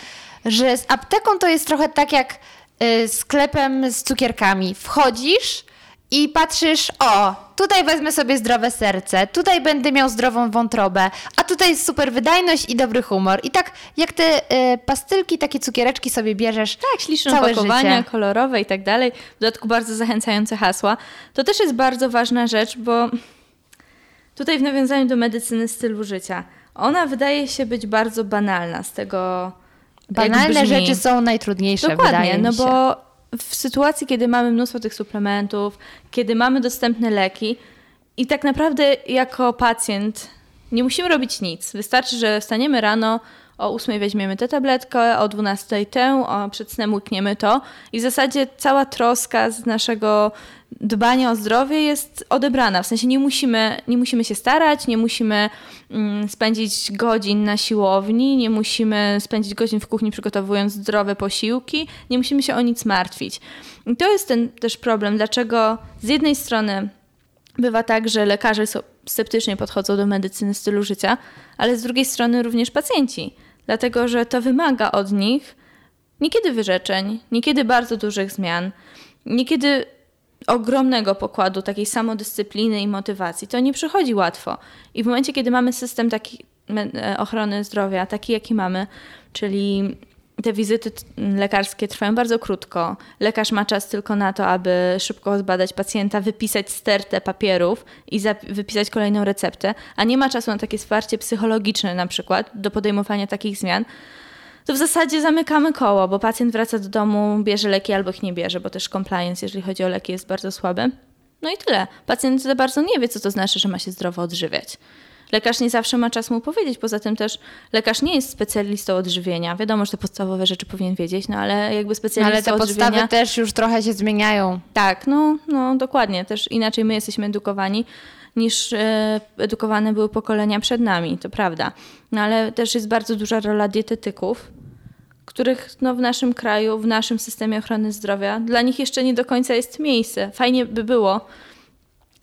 A: że z apteką to jest trochę tak jak y, sklepem z cukierkami. Wchodzisz i patrzysz, o, tutaj wezmę sobie zdrowe serce, tutaj będę miał zdrową wątrobę, a tutaj jest super wydajność i dobry humor. I tak jak te y, pastylki, takie cukiereczki sobie bierzesz
B: Tak, śliczne
A: całe
B: opakowania,
A: życie.
B: kolorowe i tak dalej. W dodatku bardzo zachęcające hasła. To też jest bardzo ważna rzecz, bo tutaj w nawiązaniu do medycyny stylu życia, ona wydaje się być bardzo banalna z tego.
A: Banalne rzeczy są najtrudniejsze,
B: Dokładnie, no bo w sytuacji, kiedy mamy mnóstwo tych suplementów, kiedy mamy dostępne leki i tak naprawdę jako pacjent nie musimy robić nic. Wystarczy, że wstaniemy rano, o 8 weźmiemy tę tabletkę, o 12 tę, o przed snem łykniemy to i w zasadzie cała troska z naszego dbania o zdrowie jest odebrana. W sensie nie musimy, nie musimy się starać, nie musimy mm, spędzić godzin na siłowni, nie musimy spędzić godzin w kuchni przygotowując zdrowe posiłki, nie musimy się o nic martwić. I to jest ten też problem, dlaczego z jednej strony bywa tak, że lekarze są, sceptycznie podchodzą do medycyny stylu życia, ale z drugiej strony również pacjenci, dlatego że to wymaga od nich niekiedy wyrzeczeń, niekiedy bardzo dużych zmian, niekiedy ogromnego pokładu takiej samodyscypliny i motywacji. To nie przychodzi łatwo. I w momencie, kiedy mamy system taki e, ochrony zdrowia, taki jaki mamy, czyli te wizyty lekarskie trwają bardzo krótko. Lekarz ma czas tylko na to, aby szybko zbadać pacjenta, wypisać stertę papierów i wypisać kolejną receptę, a nie ma czasu na takie wsparcie psychologiczne na przykład do podejmowania takich zmian, to w zasadzie zamykamy koło, bo pacjent wraca do domu, bierze leki albo ich nie bierze, bo też compliance, jeżeli chodzi o leki, jest bardzo słaby. No i tyle. Pacjent za bardzo nie wie, co to znaczy, że ma się zdrowo odżywiać. Lekarz nie zawsze ma czas mu powiedzieć, poza tym też lekarz nie jest specjalistą odżywienia. Wiadomo, że te podstawowe rzeczy powinien wiedzieć, no ale jakby
A: Ale
B: specjalista
A: te
B: odżywienia...
A: podstawy też już trochę się zmieniają.
B: Tak, no, no dokładnie. Też inaczej my jesteśmy edukowani niż e, edukowane były pokolenia przed nami, to prawda. No ale też jest bardzo duża rola dietetyków, których no, w naszym kraju, w naszym systemie ochrony zdrowia, dla nich jeszcze nie do końca jest miejsce. Fajnie by było,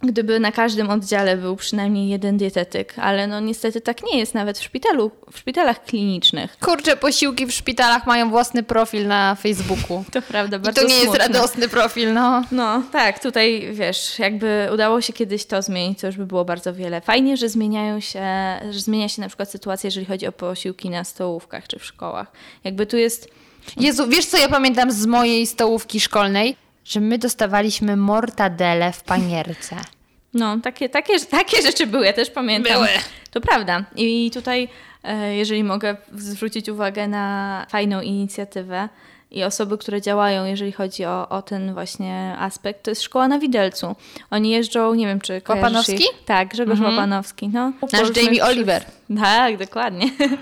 B: gdyby na każdym oddziale był przynajmniej jeden dietetyk, ale no niestety tak nie jest nawet w szpitalu, w szpitalach klinicznych.
A: Kurczę, posiłki w szpitalach mają własny profil na Facebooku.
B: To prawda,
A: I
B: bardzo
A: to nie jest
B: smutne.
A: radosny profil, no.
B: No tak, tutaj wiesz, jakby udało się kiedyś to zmienić, to już by było bardzo wiele. Fajnie, że zmieniają się, że zmienia się na przykład sytuacja, jeżeli chodzi o posiłki na stołówkach czy w szkołach. Jakby tu jest,
A: Jezu, wiesz co ja pamiętam z mojej stołówki szkolnej? Że my dostawaliśmy mortadele w panierce.
B: no takie, takie, takie rzeczy były, ja też pamiętam.
A: Były.
B: To prawda. I tutaj, e, jeżeli mogę zwrócić uwagę na fajną inicjatywę i osoby, które działają, jeżeli chodzi o, o ten właśnie aspekt, to jest szkoła na Widelcu. Oni jeżdżą, nie wiem czy
A: Łapanowski?
B: Ich? Tak, Grzegorz Łapanowski. No.
A: Nasz Jamie Oliver.
B: Tak, dokładnie.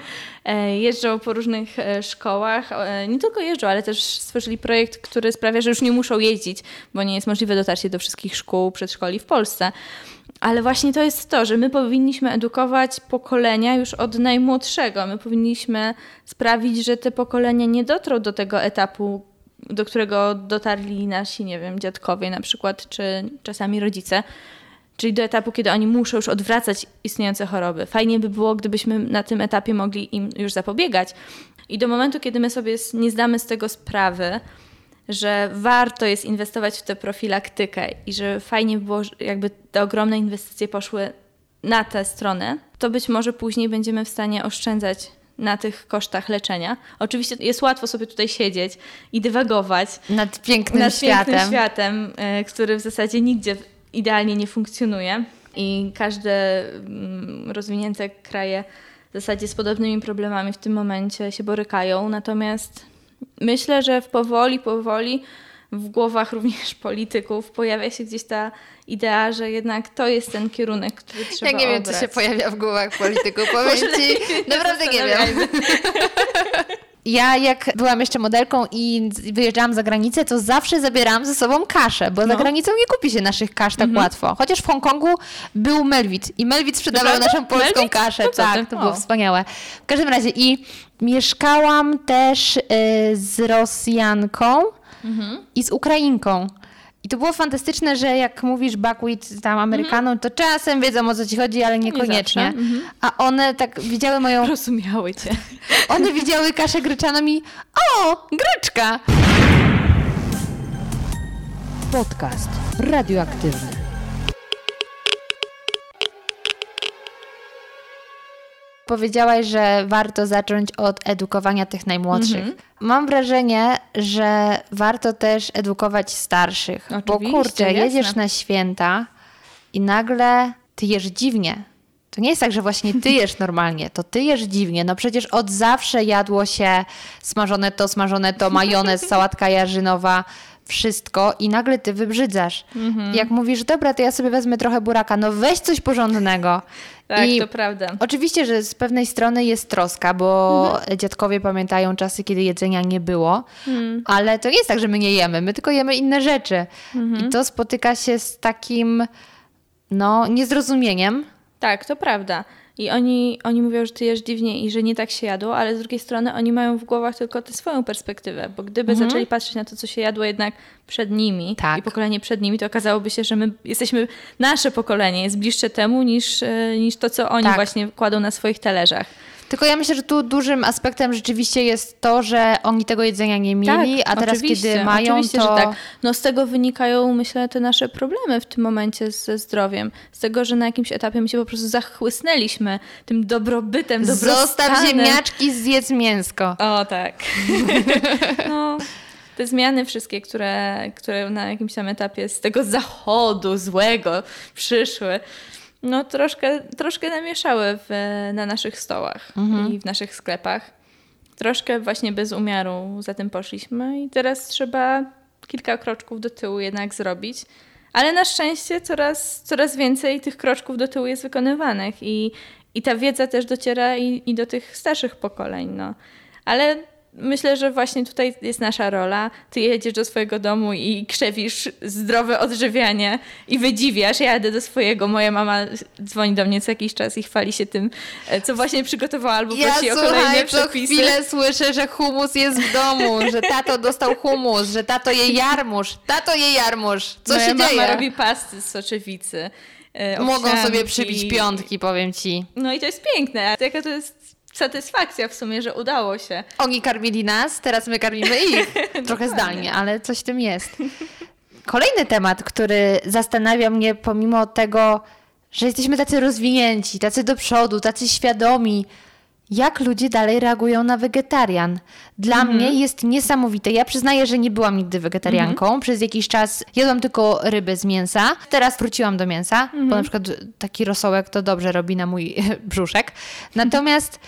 B: E, Jeżdżą po różnych e, szkołach. E, Nie tylko jeżdżą, ale też stworzyli projekt, który sprawia, że już nie muszą jeździć, bo nie jest możliwe dotarcie do wszystkich szkół, przedszkoli w Polsce. Ale właśnie to jest to, że my powinniśmy edukować pokolenia już od najmłodszego. My powinniśmy sprawić, że te pokolenia nie dotrą do tego etapu, do którego dotarli nasi, nie wiem, dziadkowie na przykład, czy czasami rodzice. Czyli do etapu, kiedy oni muszą już odwracać istniejące choroby. Fajnie by było, gdybyśmy na tym etapie mogli im już zapobiegać. I do momentu, kiedy my sobie nie zdamy z tego sprawy, że warto jest inwestować w tę profilaktykę i że fajnie by było, jakby te ogromne inwestycje poszły na tę stronę, to być może później będziemy w stanie oszczędzać na tych kosztach leczenia. Oczywiście jest łatwo sobie tutaj siedzieć i dywagować,
A: Nad pięknym
B: nad
A: światem.
B: pięknym światem, e, który w zasadzie nigdzie idealnie nie funkcjonuje i każde mm, rozwinięte kraje w zasadzie z podobnymi problemami w tym momencie się borykają. Natomiast myślę, że w powoli, powoli w głowach również polityków pojawia się gdzieś ta idea, że jednak to jest ten kierunek, który trzeba
A: Ja nie wiem,
B: obrać.
A: co się pojawia w głowach polityków. Powiem ci, naprawdę nie wiem. Ja jak byłam jeszcze modelką i wyjeżdżałam za granicę, to zawsze zabierałam ze sobą kaszę, bo za
B: No.
A: granicą nie kupi się naszych kasz tak łatwo. Chociaż w Hongkongu był Melwit i Melwit sprzedawał
B: Naprawdę?
A: naszą polską
B: Melwit?
A: kaszę.
B: No
A: tak, to było wspaniałe. W każdym razie i mieszkałam też y, z Rosjanką i z Ukrainką. I to było fantastyczne, że jak mówisz buckwheat tam Amerykanom, to czasem wiedzą o co ci chodzi, ale niekoniecznie.
B: zawsze. Mhm.
A: A one tak widziały moją
B: Rozumiały cię.
A: one widziały kaszę gryczaną i o, gryczka!
D: Podcast radioaktywny.
A: Powiedziałaś, że warto zacząć od edukowania tych najmłodszych. Mam wrażenie, że warto też edukować starszych. bo
B: Oczywiście,
A: kurczę,
B: jasne.
A: jedziesz na święta i nagle ty jesz dziwnie. To nie jest tak, że właśnie ty jesz normalnie, to ty jesz dziwnie. No przecież od zawsze jadło się smażone to, smażone to, majonez, sałatka jarzynowa, wszystko i nagle ty wybrzydzasz.
B: Mhm.
A: Jak mówisz, dobra, to ja sobie wezmę trochę buraka, no weź coś porządnego.
B: Tak,
A: I
B: to prawda.
A: Oczywiście, że z pewnej strony jest troska, bo dziadkowie pamiętają czasy, kiedy jedzenia nie było, ale to nie jest tak, że my nie jemy, my tylko jemy inne rzeczy. I to spotyka się z takim no, niezrozumieniem.
B: Tak, to prawda. I oni, oni mówią, że ty jesz dziwnie i że nie tak się jadło, ale z drugiej strony oni mają w głowach tylko tę swoją perspektywę, bo gdyby zaczęli patrzeć na to, co się jadło jednak przed nimi
A: Tak.
B: i pokolenie przed nimi, to okazałoby się, że my jesteśmy, nasze pokolenie jest bliższe temu niż, e, niż to, co oni
A: Tak.
B: właśnie kładą na swoich talerzach.
A: Tylko ja myślę, że tu dużym aspektem rzeczywiście jest to, że oni tego jedzenia nie mieli, a teraz
B: Tak,
A: kiedy mają,
B: oczywiście,
A: to...
B: że tak. No z tego wynikają, myślę, te nasze problemy w tym momencie ze zdrowiem. Z tego, że na jakimś etapie my się po prostu zachłysnęliśmy tym dobrobytem, dobrostanem.
A: Zostaw ziemniaczki, zjedz mięsko.
B: O tak. no, te zmiany wszystkie, które, które na jakimś tam etapie z tego zachodu złego przyszły, no troszkę, troszkę namieszały w, na naszych stołach i w naszych sklepach. Troszkę właśnie bez umiaru za tym poszliśmy i teraz trzeba kilka kroczków do tyłu jednak zrobić. Ale na szczęście coraz, coraz więcej tych kroczków do tyłu jest wykonywanych i, i ta wiedza też dociera i, i do tych starszych pokoleń. No. Ale myślę, że właśnie tutaj jest nasza rola. Ty jedziesz do swojego domu i krzewisz zdrowe odżywianie i wydziwiasz. Ja jadę do swojego. Moja mama dzwoni do mnie co jakiś czas i chwali się tym, e, co właśnie przygotowała albo
A: Ja
B: prosi o kolejne przepisy.
A: chwilę słyszę, że humus jest w domu, że tato dostał humus, że tato je jarmuż, tato je jarmuż. Co
B: Moja
A: się
B: mama
A: dzieje?
B: robi pasty z soczewicy. e,
A: Mogą sobie przybić piątki, powiem ci.
B: No i to jest piękne. Jaka to jest satysfakcja w sumie, że udało się.
A: Oni karmili nas, teraz my karmimy ich. Trochę zdalnie, ale coś w tym jest. Kolejny temat, który zastanawia mnie pomimo tego, że jesteśmy tacy rozwinięci, tacy do przodu, tacy świadomi, jak ludzie dalej reagują na wegetarian. Dla mnie jest niesamowite. Ja przyznaję, że nie byłam nigdy wegetarianką. Przez jakiś czas jadłam tylko ryby z mięsa. Teraz wróciłam do mięsa, bo na przykład taki rosołek to dobrze robi na mój brzuszek. Natomiast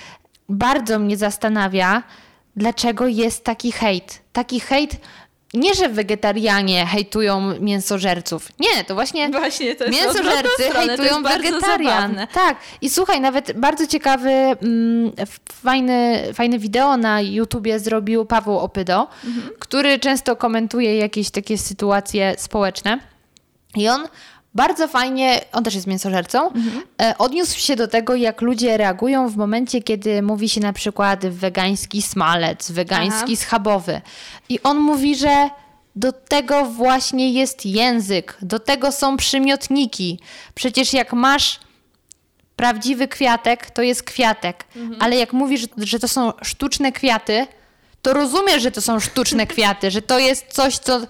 A: bardzo mnie zastanawia, dlaczego jest taki hejt. Taki hejt, nie że wegetarianie hejtują mięsożerców. Nie, to właśnie
B: Właśnie, to
A: mięsożercy
B: stronę,
A: hejtują wegetarian. Tak. I słuchaj, nawet bardzo ciekawy, mm, fajny, fajne wideo na YouTubie zrobił Paweł Opydo,
B: Mhm.
A: który często komentuje jakieś takie sytuacje społeczne. I on bardzo fajnie, on też jest mięsożercą,
B: Mhm.
A: e, odniósł się do tego, jak ludzie reagują w momencie, kiedy mówi się na przykład wegański smalec, wegański
B: Aha.
A: schabowy. I on mówi, że do tego właśnie jest język, do tego są przymiotniki. Przecież jak masz prawdziwy kwiatek, to jest kwiatek, ale jak mówisz, że to są sztuczne kwiaty, to rozumiesz, że to są sztuczne kwiaty, że to jest coś, co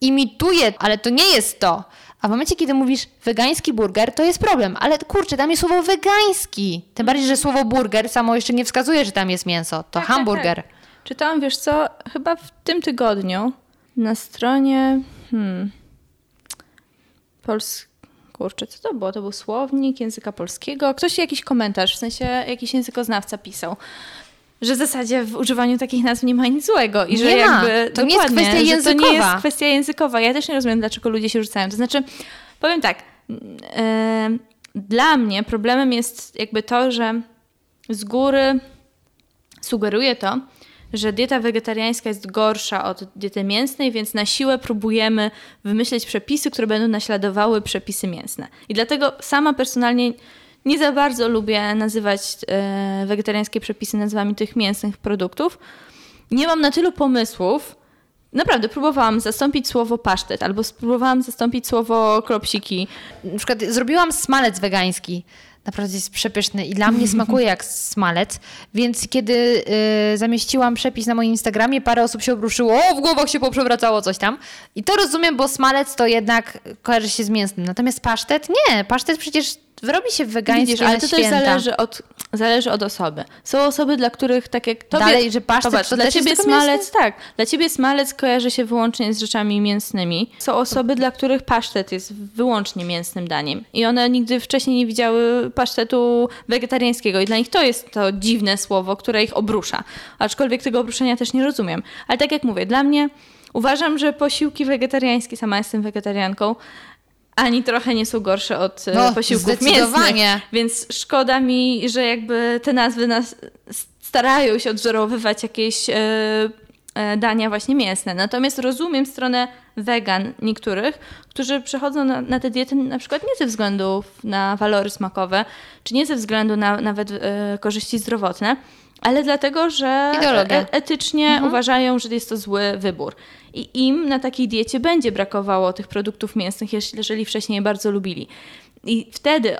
A: imituje, ale to nie jest to. A w momencie, kiedy mówisz wegański burger, to jest problem. Ale kurczę, tam jest słowo wegański. Tym bardziej, że słowo burger samo jeszcze nie wskazuje, że tam jest mięso. To
B: Tak,
A: hamburger.
B: Tak, tak. Czytałam, wiesz co, chyba w tym tygodniu na stronie hmm, Pols... Kurczę, co to było? To był słownik języka polskiego. Ktoś jakiś komentarz, w sensie jakiś językoznawca pisał. Że w zasadzie w używaniu takich nazw nie ma nic złego i że
A: Nie
B: jakby
A: To nie jest kwestia
B: że To nie
A: językowa.
B: jest kwestia językowa. Ja też nie rozumiem, dlaczego ludzie się rzucają. To znaczy, powiem tak, e, dla mnie problemem jest jakby to, że z góry sugeruje to, że dieta wegetariańska jest gorsza od diety mięsnej, więc na siłę próbujemy wymyśleć przepisy, które będą naśladowały przepisy mięsne. I dlatego sama personalnie nie za bardzo lubię nazywać e, wegetariańskie przepisy nazwami tych mięsnych produktów. Nie mam na tylu pomysłów. Naprawdę, próbowałam zastąpić słowo pasztet, albo spróbowałam zastąpić słowo klopsiki.
A: Na przykład zrobiłam smalec wegański. Naprawdę jest przepyszny i dla mnie smakuje jak smalec, więc kiedy y, zamieściłam przepis na moim Instagramie, parę osób się obruszyło, o, w głowach się poprzewracało coś tam. I to rozumiem, bo smalec to jednak kojarzy się z mięsnym. Natomiast pasztet? Nie, pasztet przecież wyrobi się wegański
B: Widzisz, ale to też zależy od, zależy od osoby. Są osoby, dla których tak jak tobie...
A: Dalej, że pasztet
B: Zobacz,
A: to
B: dla ciebie smalec,
A: mięsny?
B: tak. Dla ciebie smalec kojarzy się wyłącznie z rzeczami mięsnymi. Są osoby, dla których pasztet jest wyłącznie mięsnym daniem. I one nigdy wcześniej nie widziały pasztetu wegetariańskiego. I dla nich to jest to dziwne słowo, które ich obrusza. Aczkolwiek tego obruszenia też nie rozumiem. Ale tak jak mówię, dla mnie uważam, że posiłki wegetariańskie, sama jestem wegetarianką, ani trochę nie są gorsze od e,
A: No,
B: posiłków mięsnych. Więc szkoda mi, że jakby te nazwy nas starają się odwzorowywać jakieś e, dania właśnie mięsne. Natomiast rozumiem stronę wegan niektórych, którzy przechodzą na, na te diety na przykład nie ze względu na walory smakowe, czy nie ze względu na nawet e, korzyści zdrowotne, ale dlatego, że
A: Ideologia.
B: e, etycznie uważają, że jest to zły wybór. I im na takiej diecie będzie brakowało tych produktów mięsnych, jeżeli wcześniej je bardzo lubili. I wtedy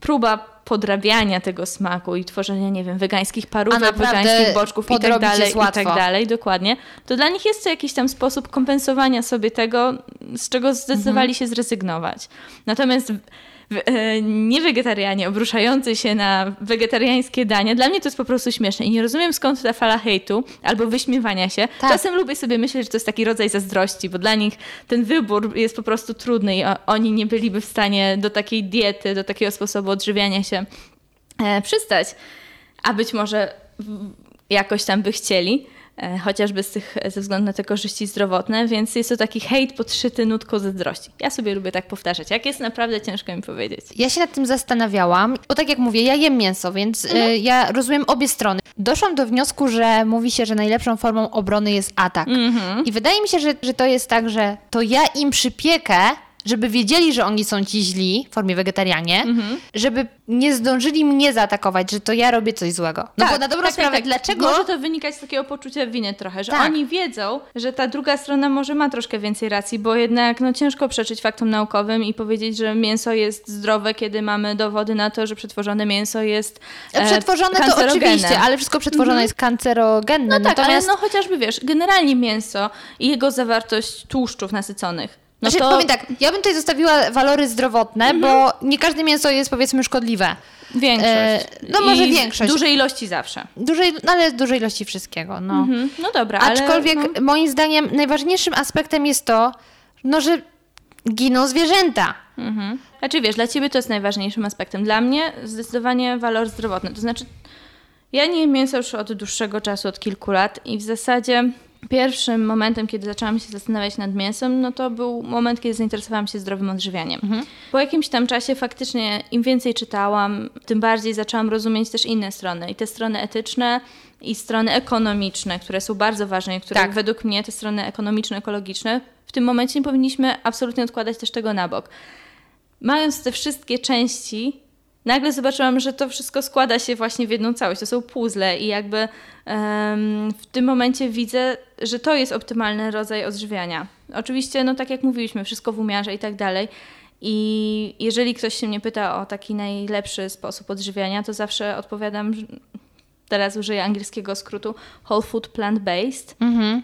B: próba podrabiania tego smaku i tworzenia, nie wiem, wegańskich parówek, wegańskich boczków i tak dalej, i tak dalej, dokładnie, to dla nich jest to jakiś tam sposób kompensowania sobie tego, z czego zdecydowali się zrezygnować. Natomiast niewegetarianie obruszający się na wegetariańskie dania, dla mnie to jest po prostu śmieszne i nie rozumiem skąd ta fala hejtu albo wyśmiewania się.
A: Tak.
B: Czasem lubię sobie myśleć, że to jest taki rodzaj zazdrości, bo dla nich ten wybór jest po prostu trudny i oni nie byliby w stanie do takiej diety, do takiego sposobu odżywiania się e, przystać. A być może jakoś tam by chcieli, e, chociażby z tych, ze względu na te korzyści zdrowotne, więc jest to taki hejt podszyty nutką zazdrości. Ja sobie lubię tak powtarzać. Jak jest naprawdę ciężko mi powiedzieć.
A: Ja się nad tym zastanawiałam, bo tak jak mówię, ja jem mięso, więc
B: Mhm.
A: y, ja rozumiem obie strony. Doszłam do wniosku, że mówi się, że najlepszą formą obrony jest atak.
B: Mhm.
A: I wydaje mi się, że, że to jest tak, że to ja im przypiekę, żeby wiedzieli, że oni są ci źli w formie wegetarianie,
B: Mhm.
A: żeby nie zdążyli mnie zaatakować, że to ja robię coś złego. No
B: Tak,
A: bo na dobrą
B: tak,
A: sprawę,
B: tak, tak.
A: dlaczego...
B: Może to wynikać z takiego poczucia winy trochę, że
A: Tak.
B: oni wiedzą, że ta druga strona może ma troszkę więcej racji, bo jednak no, ciężko przeczyć faktom naukowym i powiedzieć, że mięso jest zdrowe, kiedy mamy dowody na to, że przetworzone mięso jest e,
A: Przetworzone to oczywiście, ale wszystko przetworzone jest kancerogenne.
B: No tak,
A: Natomiast
B: ale no chociażby wiesz, generalnie mięso i jego zawartość tłuszczów nasyconych. No
A: znaczy,
B: to
A: powiem tak, ja bym tutaj zostawiła walory zdrowotne,
B: Mhm.
A: bo nie każde mięso jest powiedzmy szkodliwe.
B: większość.
A: e, no może
B: I
A: większość.
B: Dużej ilości zawsze.
A: Dużej, no ale dużej ilości wszystkiego. No.
B: Mhm. No dobra, ale...
A: Aczkolwiek
B: no.
A: moim zdaniem najważniejszym aspektem jest to, no, że giną zwierzęta.
B: Mhm. Znaczy wiesz, dla ciebie to jest najważniejszym aspektem. Dla mnie zdecydowanie walor zdrowotny. To znaczy, ja nie jem mięsa już od dłuższego czasu, od kilku lat i w zasadzie pierwszym momentem, kiedy zaczęłam się zastanawiać nad mięsem, no to był moment, kiedy zainteresowałam się zdrowym odżywianiem. Po jakimś tam czasie faktycznie im więcej czytałam, tym bardziej zaczęłam rozumieć też inne strony. I te strony etyczne, i strony ekonomiczne, które są bardzo ważne i które
A: Tak.
B: według mnie, te strony ekonomiczno-ekologiczne, w tym momencie nie powinniśmy absolutnie odkładać też tego na bok mając te wszystkie części, nagle zobaczyłam, że to wszystko składa się właśnie w jedną całość. To są puzzle i jakby em, w tym momencie widzę, że to jest optymalny rodzaj odżywiania. Oczywiście, no tak jak mówiliśmy, wszystko w umiarze i tak dalej. I jeżeli ktoś się mnie pyta o taki najlepszy sposób odżywiania, to zawsze odpowiadam, że teraz użyję angielskiego skrótu whole food plant-based,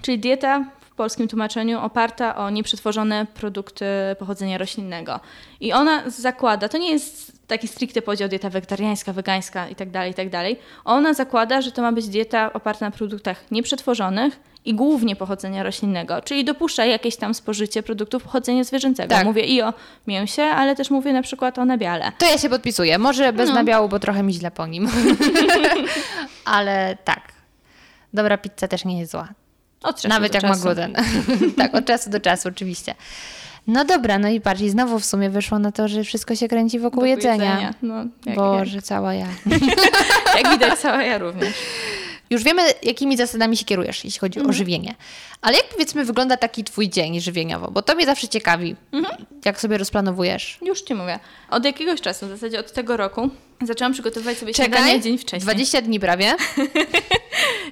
B: czyli dieta w polskim tłumaczeniu oparta o nieprzetworzone produkty pochodzenia roślinnego. I ona zakłada, to nie jest taki stricte podział dieta wegetariańska, wegańska itd., itd. Ona zakłada, że to ma być dieta oparta na produktach nieprzetworzonych i głównie pochodzenia roślinnego, czyli dopuszcza jakieś tam spożycie produktów pochodzenia zwierzęcego.
A: Tak.
B: Mówię i o mięsie, ale też mówię na przykład o nabiale.
A: To ja się podpisuję. Może bez
B: No.
A: nabiału, bo trochę mi źle po nim. Ale tak. Dobra pizza też nie jest zła. Nawet jak ma
B: czasu.
A: gluten. tak, od czasu do czasu oczywiście. No dobra, no i i znowu w sumie wyszło na to, że wszystko się kręci wokół,
B: Wokół
A: jedzenia.
B: No, jak,
A: Boże, cała ja.
B: jak, jak widać, cała ja również.
A: Już wiemy, jakimi zasadami się kierujesz, jeśli chodzi o żywienie. Ale jak powiedzmy wygląda taki twój dzień żywieniowo? Bo to mnie zawsze ciekawi, jak sobie rozplanowujesz.
B: Już ci mówię. Od jakiegoś czasu, w zasadzie od tego roku, zaczęłam przygotowywać sobie śniadanie dzień wcześniej.
A: 20 dni prawie.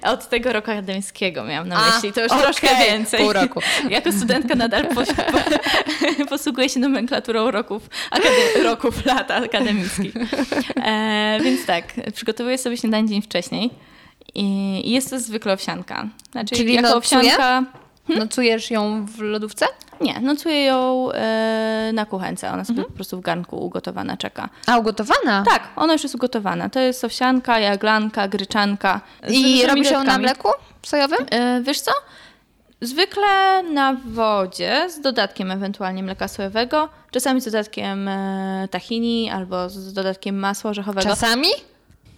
B: Od tego roku akademickiego miałam na
A: A,
B: myśli. To już
A: okej,
B: troszkę więcej.
A: pół roku.
B: Jako studentka nadal po, posługuję się nomenklaturą roków, akade, roków lat akademickich. E, więc tak, przygotowuję sobie śniadanie dzień wcześniej. I jest to zwykle owsianka. Znaczy,
A: Czyli
B: jako
A: nocuje?
B: owsianka...
A: Nocujesz ją w lodówce?
B: Nie, nocuję ją e, na kuchence. Ona
A: Mhm.
B: sobie po prostu w garnku ugotowana czeka.
A: A, ugotowana?
B: Tak, ona już jest ugotowana. To jest owsianka, jaglanka, gryczanka.
A: I robisz ją na mleku sojowym?
B: E, wiesz co? Zwykle na wodzie z dodatkiem ewentualnie mleka sojowego, czasami z dodatkiem e, tahini albo z dodatkiem masła orzechowego.
A: Czasami?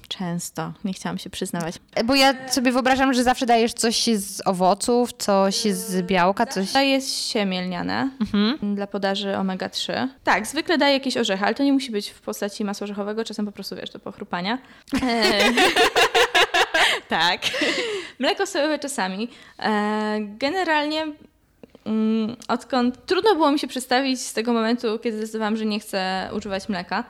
B: Często, nie chciałam się przyznawać.
A: Bo ja sobie wyobrażam, że zawsze dajesz coś z owoców, coś z białka, coś...
B: To jest siemię lniane
A: Mhm.
B: dla podaży omega-3. Tak, zwykle daję jakieś orzechy, ale to nie musi być w postaci masła orzechowego, czasem po prostu, wiesz, do pochrupania. E, tak. Mleko sojowe czasami. E, generalnie mm, odkąd trudno było mi się przestawić z tego momentu, kiedy zdecydowałam, że nie chcę używać mleka.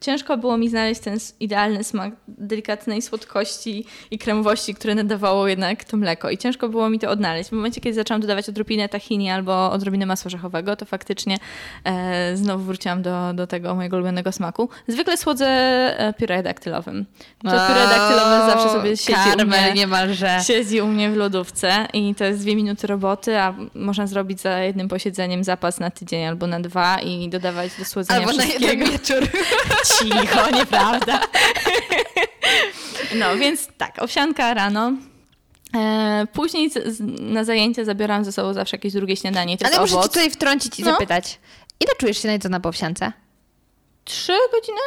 B: Ciężko było mi znaleźć ten idealny smak delikatnej słodkości i kremowości, które nadawało jednak to mleko. I ciężko było mi to odnaleźć. W momencie, kiedy zaczęłam dodawać odrobinę tahini albo odrobinę masła orzechowego, to faktycznie e, znowu wróciłam do, do tego mojego ulubionego smaku. Zwykle słodzę e, pióre daktylowym. To pióre daktylowe zawsze sobie siedzi u mnie.
A: niemalże.
B: Siedzi u mnie w lodówce i to jest dwie minuty roboty, a można zrobić za jednym posiedzeniem zapas na tydzień albo na dwa i dodawać do słodzenia
A: Albo na
B: wszystkiego.
A: jeden wieczór.
B: Cicho, nieprawda. No, więc tak, owsianka rano. E, później na zajęcia zabieram ze sobą zawsze jakieś drugie śniadanie. To
A: Ale muszę ci tutaj wtrącić i
B: No.
A: zapytać. Ile czujesz się najedzona po owsiance?
B: Trzy godziny?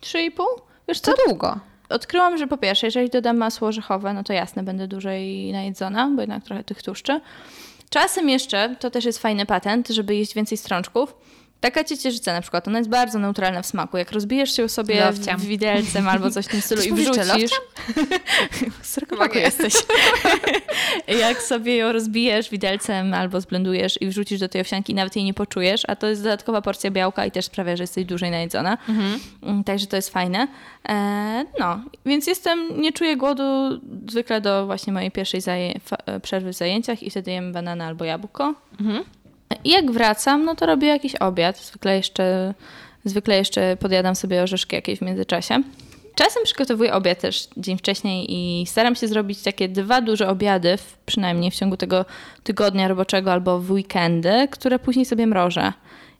B: Trzy i pół? Wiesz co?
A: Co długo?
B: Odkryłam, że po pierwsze, jeżeli dodam masło orzechowe, no to jasne, będę dłużej najedzona, bo jednak trochę tych tłuszczy. Czasem jeszcze, to też jest fajny patent, żeby jeść więcej strączków. Taka ciecierzyca na przykład, ona jest bardzo neutralna w smaku. Jak rozbijesz się sobie
A: Lowciam.
B: w widelcem albo coś w tym stylu i wrzucisz... Z Rokowaku jesteś. Jak sobie ją rozbijesz widelcem albo zblendujesz i wrzucisz do tej owsianki, nawet jej nie poczujesz, a to jest dodatkowa porcja białka i też sprawia, że jesteś dłużej najedzona. Mm, Także to jest fajne. E, no, więc jestem, nie czuję głodu zwykle do właśnie mojej pierwszej zaje- e, przerwy w zajęciach i wtedy jem banana albo jabłko. I jak wracam, no to robię jakiś obiad. Zwykle jeszcze, zwykle jeszcze podjadam sobie orzeszki jakieś w międzyczasie. Czasem przygotowuję obiad też dzień wcześniej i staram się zrobić takie dwa duże obiady, przynajmniej w ciągu tego tygodnia roboczego albo w weekendy, które później sobie mrożę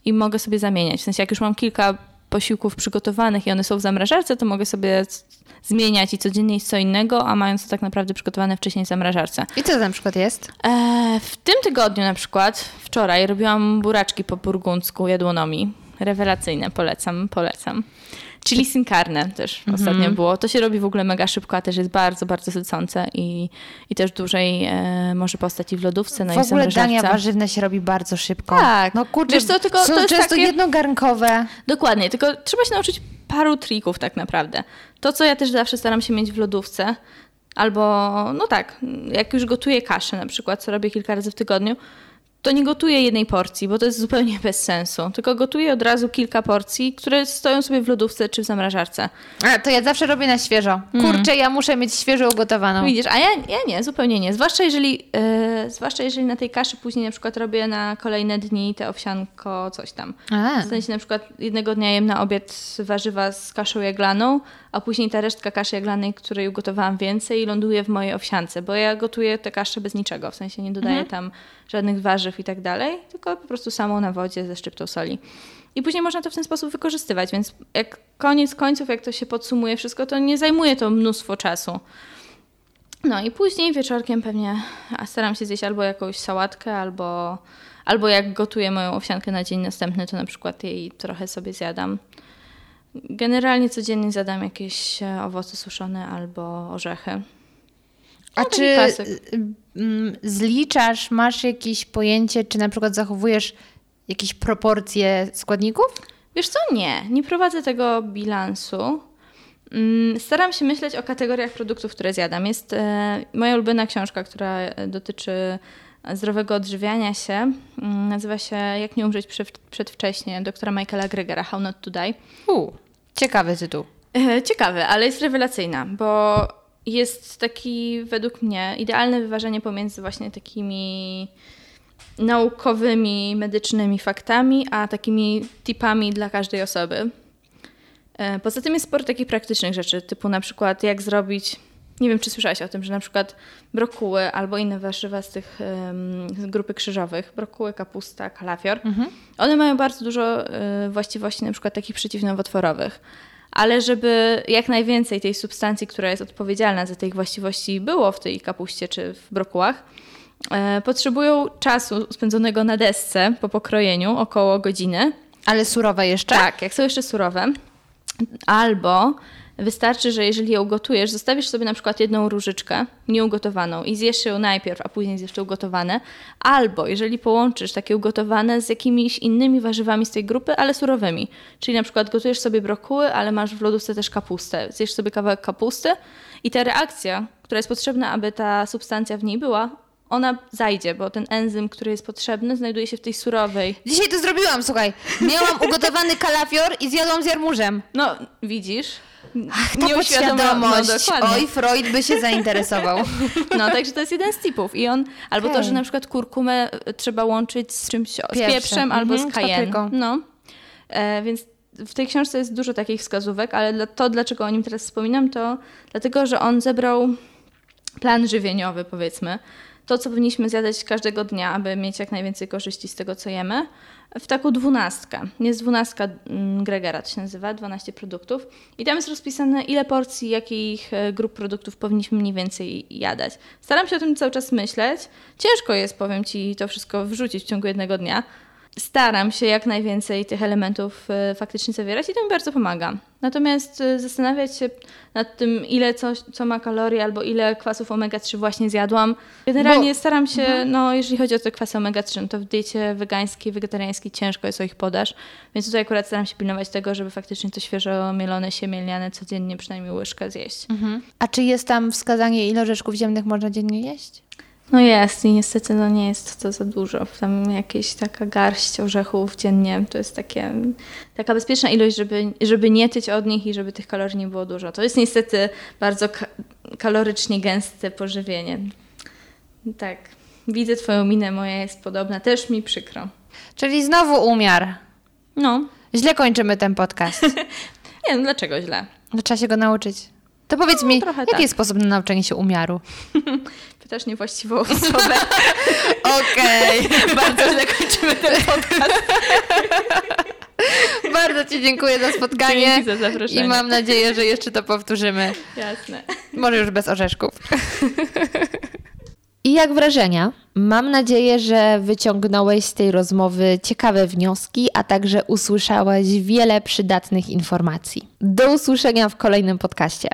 B: i mogę sobie zamieniać. W sensie jak już mam kilka posiłków przygotowanych i one są w zamrażarce, to mogę sobie zmieniać i codziennie jeść co innego, a mając to tak naprawdę przygotowane wcześniej w zamrażarce.
A: I co to na przykład jest?
B: E, w tym tygodniu na przykład, wczoraj, robiłam buraczki po burgundzku jadłonomi. Rewelacyjne, polecam, polecam. Chili sin carne też ostatnio było. To się robi w ogóle mega szybko, a też jest bardzo, bardzo sycące i, i też dłużej e, może postać i w lodówce, no
A: w
B: i w
A: ogóle dania warzywne się robi bardzo szybko.
B: Tak.
A: No kurczę,
B: Wiesz co, tylko
A: są
B: to jest
A: często
B: takie-
A: jednogarnkowe.
B: Dokładnie, tylko trzeba się nauczyć paru trików tak naprawdę. To, co ja też zawsze staram się mieć w lodówce, albo no tak, jak już gotuję kaszę na przykład, co robię kilka razy w tygodniu, to nie gotuję jednej porcji, bo to jest zupełnie bez sensu. Tylko gotuję od razu kilka porcji, które stoją sobie w lodówce czy w zamrażarce.
A: A, to ja zawsze robię na świeżo. Kurczę, ja muszę mieć świeżo ugotowaną.
B: Widzisz, a ja, ja nie, zupełnie nie. Zwłaszcza jeżeli, e, zwłaszcza jeżeli na tej kaszy później na przykład robię na kolejne dni te owsianko coś tam.
A: A.
B: W sensie na przykład jednego dnia jem na obiad warzywa z kaszą jaglaną, a później ta resztka kaszy jaglanej, której ugotowałam więcej, ląduje w mojej owsiance, bo ja gotuję tę kaszę bez niczego, w sensie nie dodaję tam żadnych warzyw i tak dalej, tylko po prostu samą na wodzie ze szczyptą soli. I później można to w ten sposób wykorzystywać, więc jak koniec końców, jak to się podsumuje wszystko, to nie zajmuje to mnóstwo czasu. No i później wieczorkiem pewnie staram się zjeść albo jakąś sałatkę, albo, albo jak gotuję moją owsiankę na dzień następny, to na przykład jej trochę sobie zjadam. Generalnie codziennie zjadam jakieś e, owoce suszone albo orzechy.
A: A
B: No,
A: czy y, mm, zliczasz, masz jakieś pojęcie, czy na przykład zachowujesz jakieś proporcje składników?
B: Wiesz co? Nie, nie prowadzę tego bilansu. Mm, Staram się myśleć o kategoriach produktów, które zjadam. Jest e, moja ulubiona książka, która dotyczy zdrowego odżywiania się. Mm, Nazywa się Jak nie umrzeć przed, przedwcześnie doktora Michaela Gregera, How Not to Die.
A: Ciekawy tytuł.
B: E, Ciekawy, ale jest rewelacyjna, bo jest taki według mnie idealne wyważenie pomiędzy właśnie takimi naukowymi, medycznymi faktami, a takimi tipami dla każdej osoby. E, Poza tym jest sporo takich praktycznych rzeczy, typu na przykład jak zrobić, nie wiem czy słyszałaś o tym, że na przykład brokuły albo inne warzywa z tych z grupy krzyżowych, brokuły, kapusta, kalafior, one mają bardzo dużo e, właściwości na przykład takich przeciwnowotworowych. Ale żeby jak najwięcej tej substancji, która jest odpowiedzialna za te ich właściwości było w tej kapuście czy w brokułach, e, potrzebują czasu spędzonego na desce po pokrojeniu, około godziny,
A: Ale surowe jeszcze?
B: tak, jak są jeszcze surowe. Albo wystarczy, że jeżeli ją ugotujesz, zostawisz sobie na przykład jedną różyczkę nieugotowaną i zjesz ją najpierw, a później zjesz te ugotowane. Albo jeżeli połączysz takie ugotowane z jakimiś innymi warzywami z tej grupy, ale surowymi. Czyli na przykład gotujesz sobie brokuły, ale masz w lodówce też kapustę. Zjesz sobie kawałek kapusty i ta reakcja, która jest potrzebna, aby ta substancja w niej była, ona zajdzie, bo ten enzym, który jest potrzebny, znajduje się w tej surowej
A: Dzisiaj to zrobiłam, słuchaj. Miałam ugotowany kalafior i zjadłam z jarmużem.
B: No, widzisz?
A: Ta
B: Nieuświadoma-
A: podświadomość.
B: No.
A: Oj, Freud by się zainteresował.
B: No, także to jest jeden z tipów. I on, albo to,
A: Okej.
B: że na przykład kurkumę y, trzeba łączyć z czymś, z
A: Pieprzem.
B: albo
A: Mhm,
B: z cayenne.
A: papryką.
B: No. E, więc w tej książce jest dużo takich wskazówek, ale to, dlaczego o nim teraz wspominam, to dlatego, że on zebrał plan żywieniowy, powiedzmy. To, co powinniśmy zjadać każdego dnia, aby mieć jak najwięcej korzyści z tego, co jemy, w taką dwunastkę. Jest dwunastka mm, Gregera, to się nazywa, 12 produktów. I tam jest rozpisane, ile porcji, jakich e, grup produktów powinniśmy mniej więcej jadać. Staram się o tym cały czas myśleć. Ciężko jest, powiem Ci, to wszystko wrzucić w ciągu jednego dnia. Staram się jak najwięcej tych elementów e, faktycznie zawierać i to mi bardzo pomaga. Natomiast e, zastanawiać się nad tym, ile coś, co ma kalorii albo ile kwasów omega-3 właśnie zjadłam. Generalnie
A: Bo-
B: staram się, no jeżeli chodzi o te kwasy omega-3, no to w diecie wegańskiej, wegetariańskiej ciężko jest o ich podaż, więc tutaj akurat staram się pilnować tego, żeby faktycznie to świeżo mielone, siemielniane codziennie przynajmniej łyżkę zjeść.
A: A czy jest tam wskazanie, ile orzeszków ziemnych można dziennie jeść?
B: No jest i niestety no nie jest to za dużo. Tam jakieś taka garść orzechów dziennie to jest takie, taka bezpieczna ilość, żeby, żeby nie tyć od nich i żeby tych kalorii nie było dużo. To jest niestety bardzo ka- kalorycznie gęste pożywienie. Tak. Widzę twoją minę, moja jest podobna. Też mi przykro.
A: Czyli znowu umiar.
B: No.
A: Źle kończymy ten podcast.
B: Nie, no dlaczego źle?
A: No, trzeba się go nauczyć. To powiedz mi,
B: trochę
A: jaki
B: tak.
A: jest sposób na nauczenie się umiaru?
B: Pytasz niewłaściwą osobę.
A: Okej.
B: Bardzo źle kończymy ten podcast.
A: Bardzo Ci dziękuję za spotkanie.
B: Dzięki za zaproszenie.
A: I mam nadzieję, że jeszcze to powtórzymy.
B: Jasne.
A: Może już bez orzeszków. I jak wrażenia? Mam nadzieję, że wyciągnąłeś z tej rozmowy ciekawe wnioski, a także usłyszałeś wiele przydatnych informacji. Do usłyszenia w kolejnym podcaście.